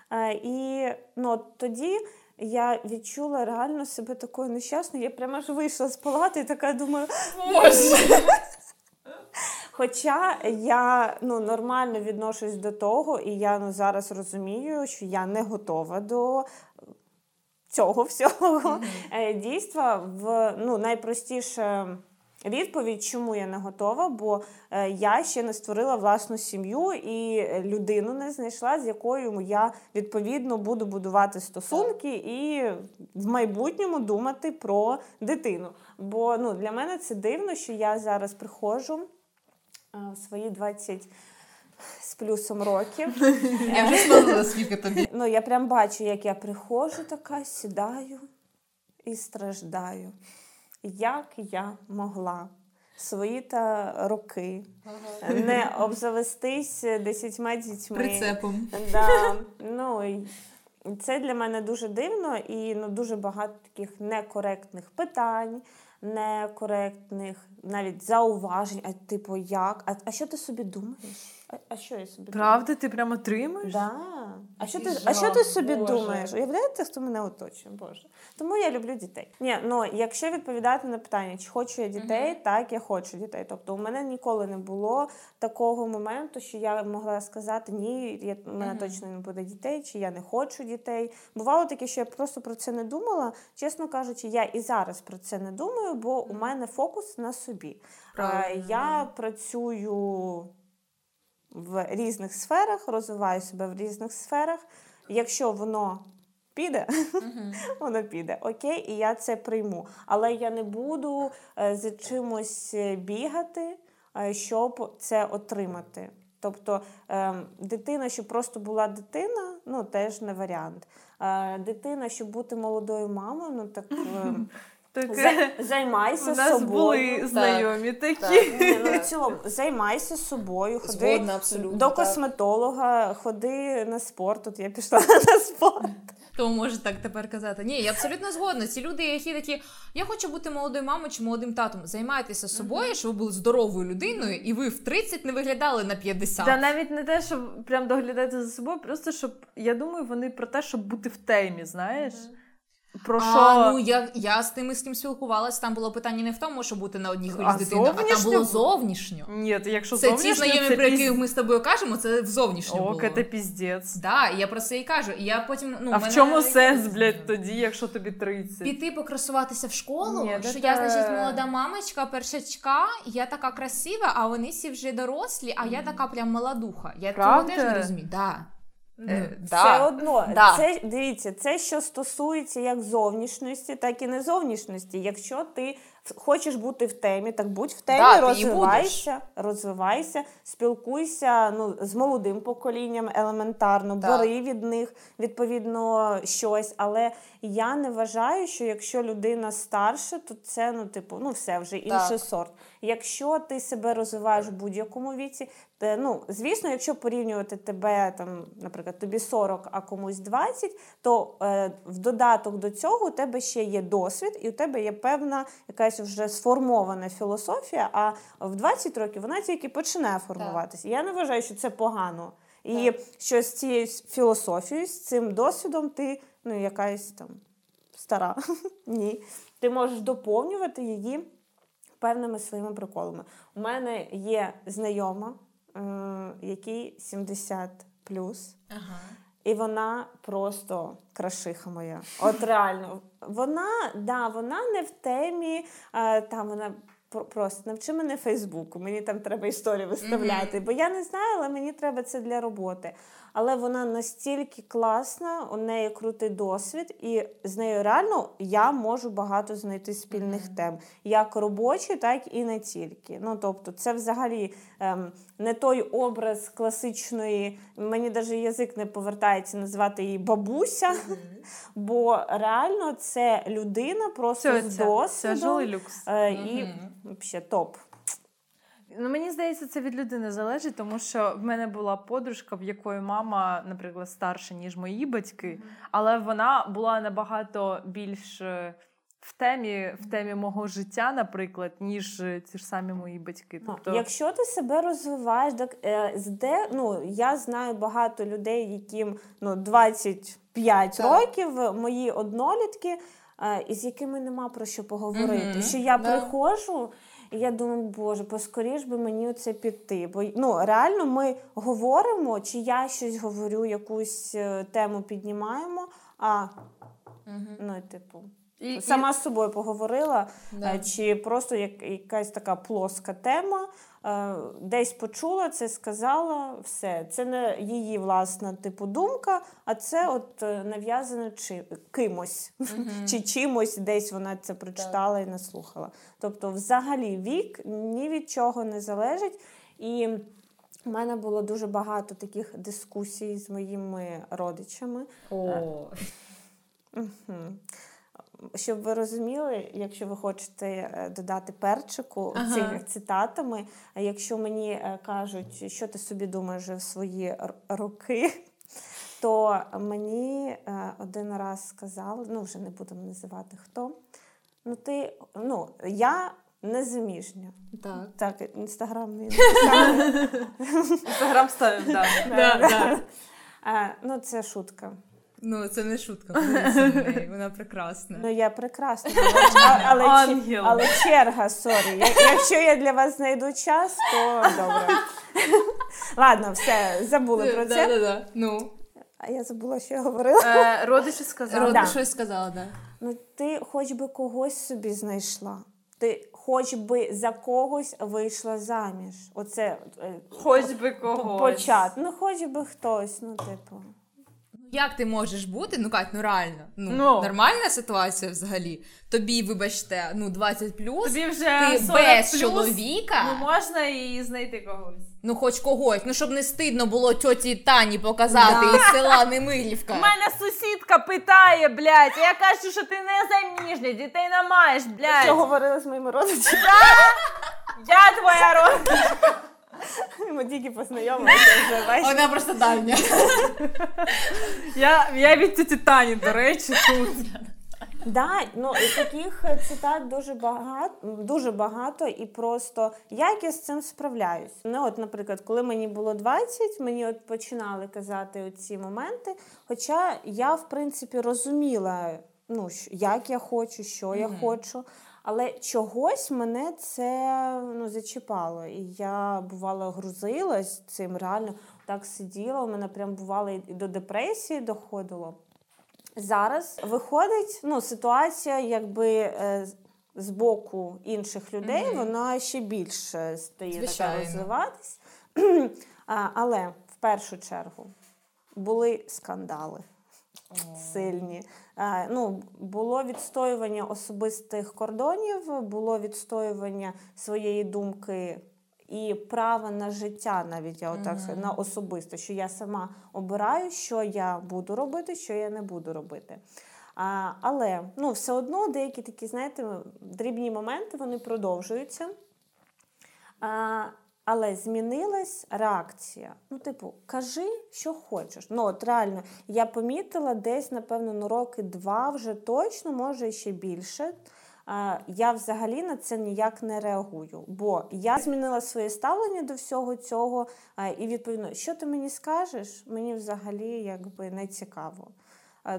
А, і ну, тоді я відчула реально себе такою нещасною. Я прямо аж вийшла з палати і така думаю. Боже. Хоча я ну, нормально відношусь до того, і я ну, зараз розумію, що я не готова до цього всього е, дійства. В ну, найпростіше відповідь, чому я не готова, бо е, я ще не створила власну сім'ю і людину не знайшла, з якою я відповідно буду будувати стосунки і в майбутньому думати про дитину. Бо ну, для мене це дивно, що я зараз приходжу в свої 20 з плюсом років. Я вже сказала, скільки тобі. Ну, я прям бачу, як я приходжу така, сідаю і страждаю. Як я могла свої та роки не обзавестись десятьма дітьми. Прицепом. Да, ну, це для мене дуже дивно і ну, дуже багато таких некоректних питань, некоректних навіть зауважень. А типу, як? А, а що ти собі думаєш? А, а що я собі Правда, ти прямо отримаєш? Да. А що ти, Який а що ти собі Боже. думаєш? Уявляєте, хто мене оточує? Боже. Тому я люблю дітей. Ні, ну якщо відповідати на питання, чи хочу я дітей, так я хочу дітей. Тобто у мене ніколи не було такого моменту, що я могла сказати ні, я, у мене точно не буде дітей, чи я не хочу дітей. Бувало таке, що я просто про це не думала. Чесно кажучи, я і зараз про це не думаю, бо у мене фокус на собі. Правильно, Я працюю в різних сферах, розвиваю себе в різних сферах. Якщо воно піде, воно піде. Окей, і я це прийму. Але я не буду е, за чимось бігати, е, щоб це отримати. Тобто ем, дитина, щоб просто була дитина, ну теж не варіант. Е, Дитина, щоб бути молодою мамою, ну так ем, Таке. за- займайся У нас собою. були знайомі такі. Так. Ну, в цілому, займайся собою, ходи Згодна, абсолютно, до так. косметолога, ходи на спорт. Тут я пішла на спорт. Тому може так тепер казати. Ні, я абсолютно згодна. Ці люди, які такі, я хочу бути молодою мамою чи молодим татом. Займайтеся собою, щоб ви були здоровою людиною, і ви в 30 не виглядали на 50. Та навіть не те, щоб прям доглядати за собою, просто щоб я думаю, вони про те, щоб бути в темі, знаєш. Про що А, ну я, я з тими, з ким спілкувалася, там було питання не в тому, щоб бути на одній хвилі з дитиною, а там було зовнішньо. Ні, то якщо Це ті зовнішньо, знайомі, це про яких піз- ми з тобою кажемо, це в зовнішньо було. це піздець. Да, я про це і кажу. І я потім, ну, а мене- в чому сенс, блядь, тоді, якщо тобі 30? Піти покрасуватися в школу, Ні, що це- я, значить, молода мамочка, першачка, я така красива, а вони всі вже дорослі, а я така прям молодуха. Я Правда? цього теж не розумію. Да. Е, Все одно, Да. це дивіться, це що стосується як зовнішності, так і незовнішності. Якщо ти хочеш бути в темі, так будь в темі, Да, розвивайся, розвивайся, спілкуйся ну, з молодим поколінням елементарно, бери від них відповідно щось. Але я не вважаю, що якщо людина старша, то це ну, типу, ну все вже інший Так. сорт. Якщо ти себе розвиваєш в будь-якому віці, те, ну звісно, якщо порівнювати тебе там, наприклад, тобі 40, а комусь 20, то е, в додаток до цього у тебе ще є досвід, і у тебе є певна якась вже сформована філософія. А в 20 років вона тільки починає формуватися. Я не вважаю, що це погано. І що з цією філософією, з цим досвідом, ти ну якась там стара. Ні. Ти можеш доповнювати її певними своїми приколами. У мене є знайома, е, якій 70 Ага. і вона просто крашиха моя. От реально. Вона, да, вона не в темі, е, там вона. Просто навчи мене Фейсбуку, мені там треба історію виставляти, бо я не знаю, але мені треба це для роботи. Але вона настільки класна, у неї крутий досвід, і з нею реально я можу багато знайти спільних тем, як робочі, так і не тільки. Ну тобто, це взагалі ем, не той образ класичної. Мені навіть язик не повертається назвати її бабуся, бо реально це людина просто Все, з це, це досвідом. жилий люкс. Е, І Мгм. взагалі топ. Ну, мені здається, це від людини залежить, тому що в мене була подружка, в якої мама, наприклад, старша, ніж мої батьки, але вона була набагато більш е, в темі, в темі мого життя, наприклад, ніж е, ті ж самі мої батьки. Ну, Тобто, Якщо ти себе розвиваєш, так е, де ну я знаю багато людей, яким ну 25 Так. років, мої однолітки, е, із якими нема про що поговорити. Мгм, Що я да. приходжу. І я думаю, боже, поскоріш би мені це піти. Бо ну реально ми говоримо, чи я щось говорю, якусь е, тему піднімаємо. А угу. ну, типу, і, і- сама з собою поговорила, Да. Е, Чи просто як, якась така плоска тема, десь почула це, сказала, все. Це не її власна типу думка, а це от е, нав'язане чи, кимось чи чимось, десь вона це прочитала і наслухала. Тобто, взагалі, вік ні від чого не залежить. І в мене було дуже багато таких дискусій з моїми родичами. О. Мгм. Щоб ви розуміли, якщо ви хочете е, додати перчику Ага. цими цитатами, а якщо мені е, кажуть, що ти собі думаєш в свої роки, то мені е, один раз сказали, ну вже не будемо називати хто. Ну, ти, ну, я незаміжня. Так. Так, інстаграм не інстаграм ставив. Е, Ну, це шутка. Ну, це не шутка, вона прекрасна. Ну, я прекрасна, але, але, але черга, sorry. Якщо я для вас знайду час, то добре. Ладно, все, забули про це. да, да. Ну, А я забула, що я говорила. Е, родичі сказали. Роди Да. щось сказала, да. Ну, ти хоч би когось собі знайшла. Ти хоч би за когось вийшла заміж. Оце е, Хоч би когось. почат. Ну, хоч би хтось, ну, типу. Як ти можеш бути? Ну Кать, ну реально. Ну, Ну. нормальна ситуація взагалі. Тобі, вибачте, ну 20 плюс, Тобі вже ти 40 без плюс, чоловіка. Ну, можна і знайти когось. Ну, хоч когось, ну щоб не стидно було тьоті Тані показати Да. із села Немирівка. У мене сусідка питає, блядь, я кажу, що ти не заміжня, дітей не маєш, Що блядь. говорили з моїми родичами? Я твоя родичка. Ми тільки познайомилися вже. бачиш? Вона просто давня. Я, я від тіті Тані, до речі, тут. Да, ну і таких цитат дуже багато, дуже багато, і просто як я з цим справляюсь. Ну, от, наприклад, коли мені було 20, мені от починали казати ці моменти. Хоча я, в принципі, розуміла, ну, як я хочу, що я Мгм. хочу. Але чогось мене це ну, зачіпало. І я бувало грузилась цим, реально так сиділа. У мене прям бувало і до депресії доходило. Зараз виходить ну, ситуація, якби е, з- боку інших людей, Мгм. вона ще більше стає така розвиватись. Але в першу чергу були скандали. Сильні. Ну, було відстоювання особистих кордонів, було відстоювання своєї думки і права на життя, навіть я отак Мгм. на особисте, що я сама обираю, що я буду робити, що я не буду робити. А, але ну, все одно деякі такі, знаєте, дрібні моменти вони продовжуються. А, але змінилась реакція. Ну, типу, кажи, що хочеш. Ну, от реально, я помітила десь, напевно, на роки два вже точно, може ще більше. Я взагалі на це ніяк не реагую, бо я змінила своє ставлення до всього цього, і відповідно, що ти мені скажеш, мені взагалі якби не цікаво.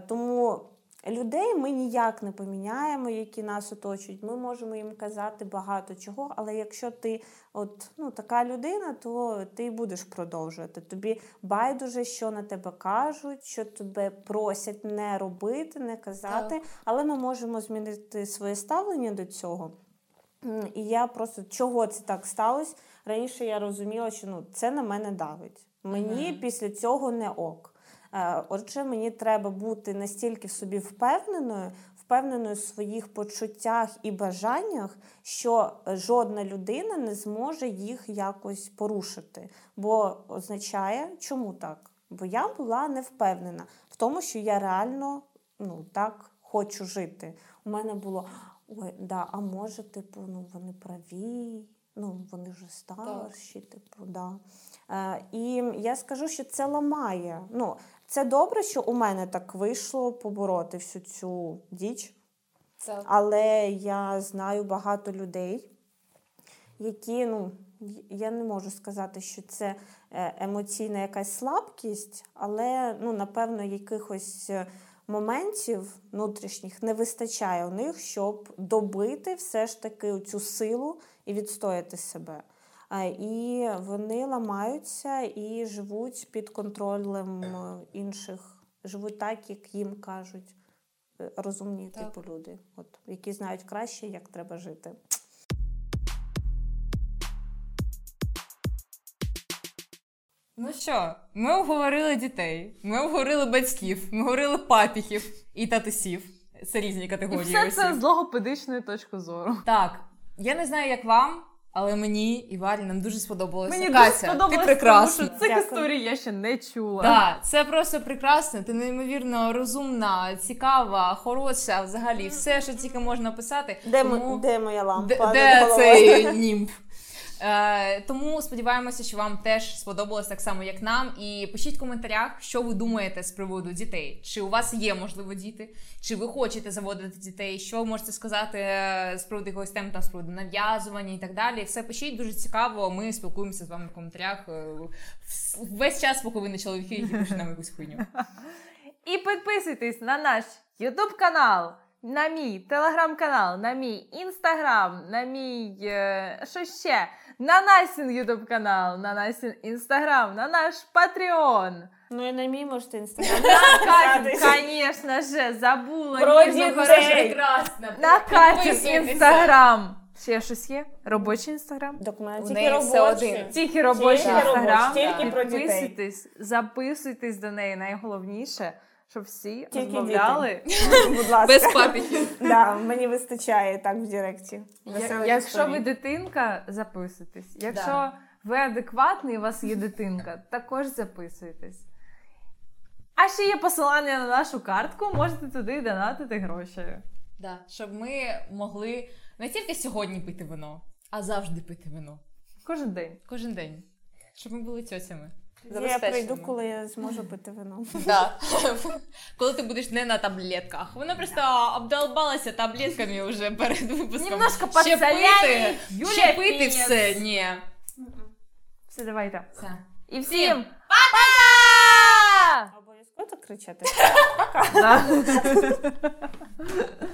Тому людей ми ніяк не поміняємо, які нас оточують. Ми можемо їм казати багато чого, але якщо ти от ну така людина, то ти будеш продовжувати. Тобі байдуже, що на тебе кажуть, що тебе просять не робити, не казати, але ми можемо змінити своє ставлення до цього. І я просто чого це так сталося? Раніше я розуміла, що ну це на мене давить. Мені Мгм. після цього не ок. Е, Отже, мені треба бути настільки в собі впевненою, впевненою в своїх почуттях і бажаннях, що жодна людина не зможе їх якось порушити. Бо означає, чому так? Бо я була не впевнена в тому, що я реально ну, так хочу жити. У мене було ой, да, а може, типу, ну вони праві, ну вони вже старші, типу, да. Е, і я скажу, що це ламає. Ну, це добре, що у мене так вийшло побороти всю цю діч. Це Але я знаю багато людей, які, ну, я не можу сказати, що це е, емоційна якась слабкість, але, ну, напевно, якихось е, моментів внутрішніх не вистачає у них, щоб добити все ж таки цю силу і відстояти себе. І вони ламаються і живуть під контролем е, інших, живуть так, як їм кажуть е, розумні Так. типу люди, от, які знають краще, як треба жити. Ну що, ми обговорили дітей, ми обговорили батьків, ми говорили папіхів і татусів. Це різні І категорії. все це з логопедичної точки зору. Так, я не знаю, як вам, але мені і Варі нам дуже сподобалося. Мені Катя, дуже сподобалось, ти прекрасна. тому що цих Дякую. історій я ще не чула. Да, це просто прекрасно. Ти неймовірно розумна, цікава, хороша. Взагалі, все, що тільки можна писати. Де, Тому- де моя лампа? Де, де цей німб? Е, тому сподіваємося, що вам теж сподобалось так само, як нам. І пишіть в коментарях, що ви думаєте з приводу дітей. Чи у вас є можливо діти, чи ви хочете заводити дітей? Що ви можете сказати е, з приводу якогось тем, там з приводу нав'язування і так далі. Все пишіть дуже цікаво. Ми спілкуємося з вами в коментарях е, весь час, поки ви не чоловіки, які пишуть нам якусь хуйню. І підписуйтесь на наш YouTube канал, на мій телеграм-канал, на мій інстаграм, на мій е, що ще? На Насін YouTube канал, на Насін інстаграм, на наш Patreon. Ну і на мій можете інстаграм. Звісно ж, забула. Про ніжно дітей. Прекрасно. На Катю Підписуйтеся. інстаграм. Ще щось є? Робочий інстаграм? Так, у тільки неї все робочі. один. Тільки робочий Тільки інстаграм. тільки про дітей. Підписуйтесь, записуйтесь до неї. Найголовніше, щоб всі Тільки розмовляли. Будь ласка. Без папіхів. Да, мені вистачає так в Директі. Я- Веселих Якщо ви дитинка, записуйтесь. Якщо Да. ви адекватний, у вас є дитинка, також записуйтесь. А ще є посилання на нашу картку, можете туди донатити гроші. Да, щоб ми могли не тільки сьогодні пити вино, а завжди пити вино. Кожен день. Кожен день. Щоб ми були тьоцями. Я прийду, коли я зможу пити вино. Да. Коли ти будеш не на таблетках. Вона просто обдолбалася таблетками вже перед випуском. Немножко Ще подсоляли, пити, Юлія ще пити все. Ні. Все, давайте. Все. І всім Обов'язково так кричати. па-па! Да.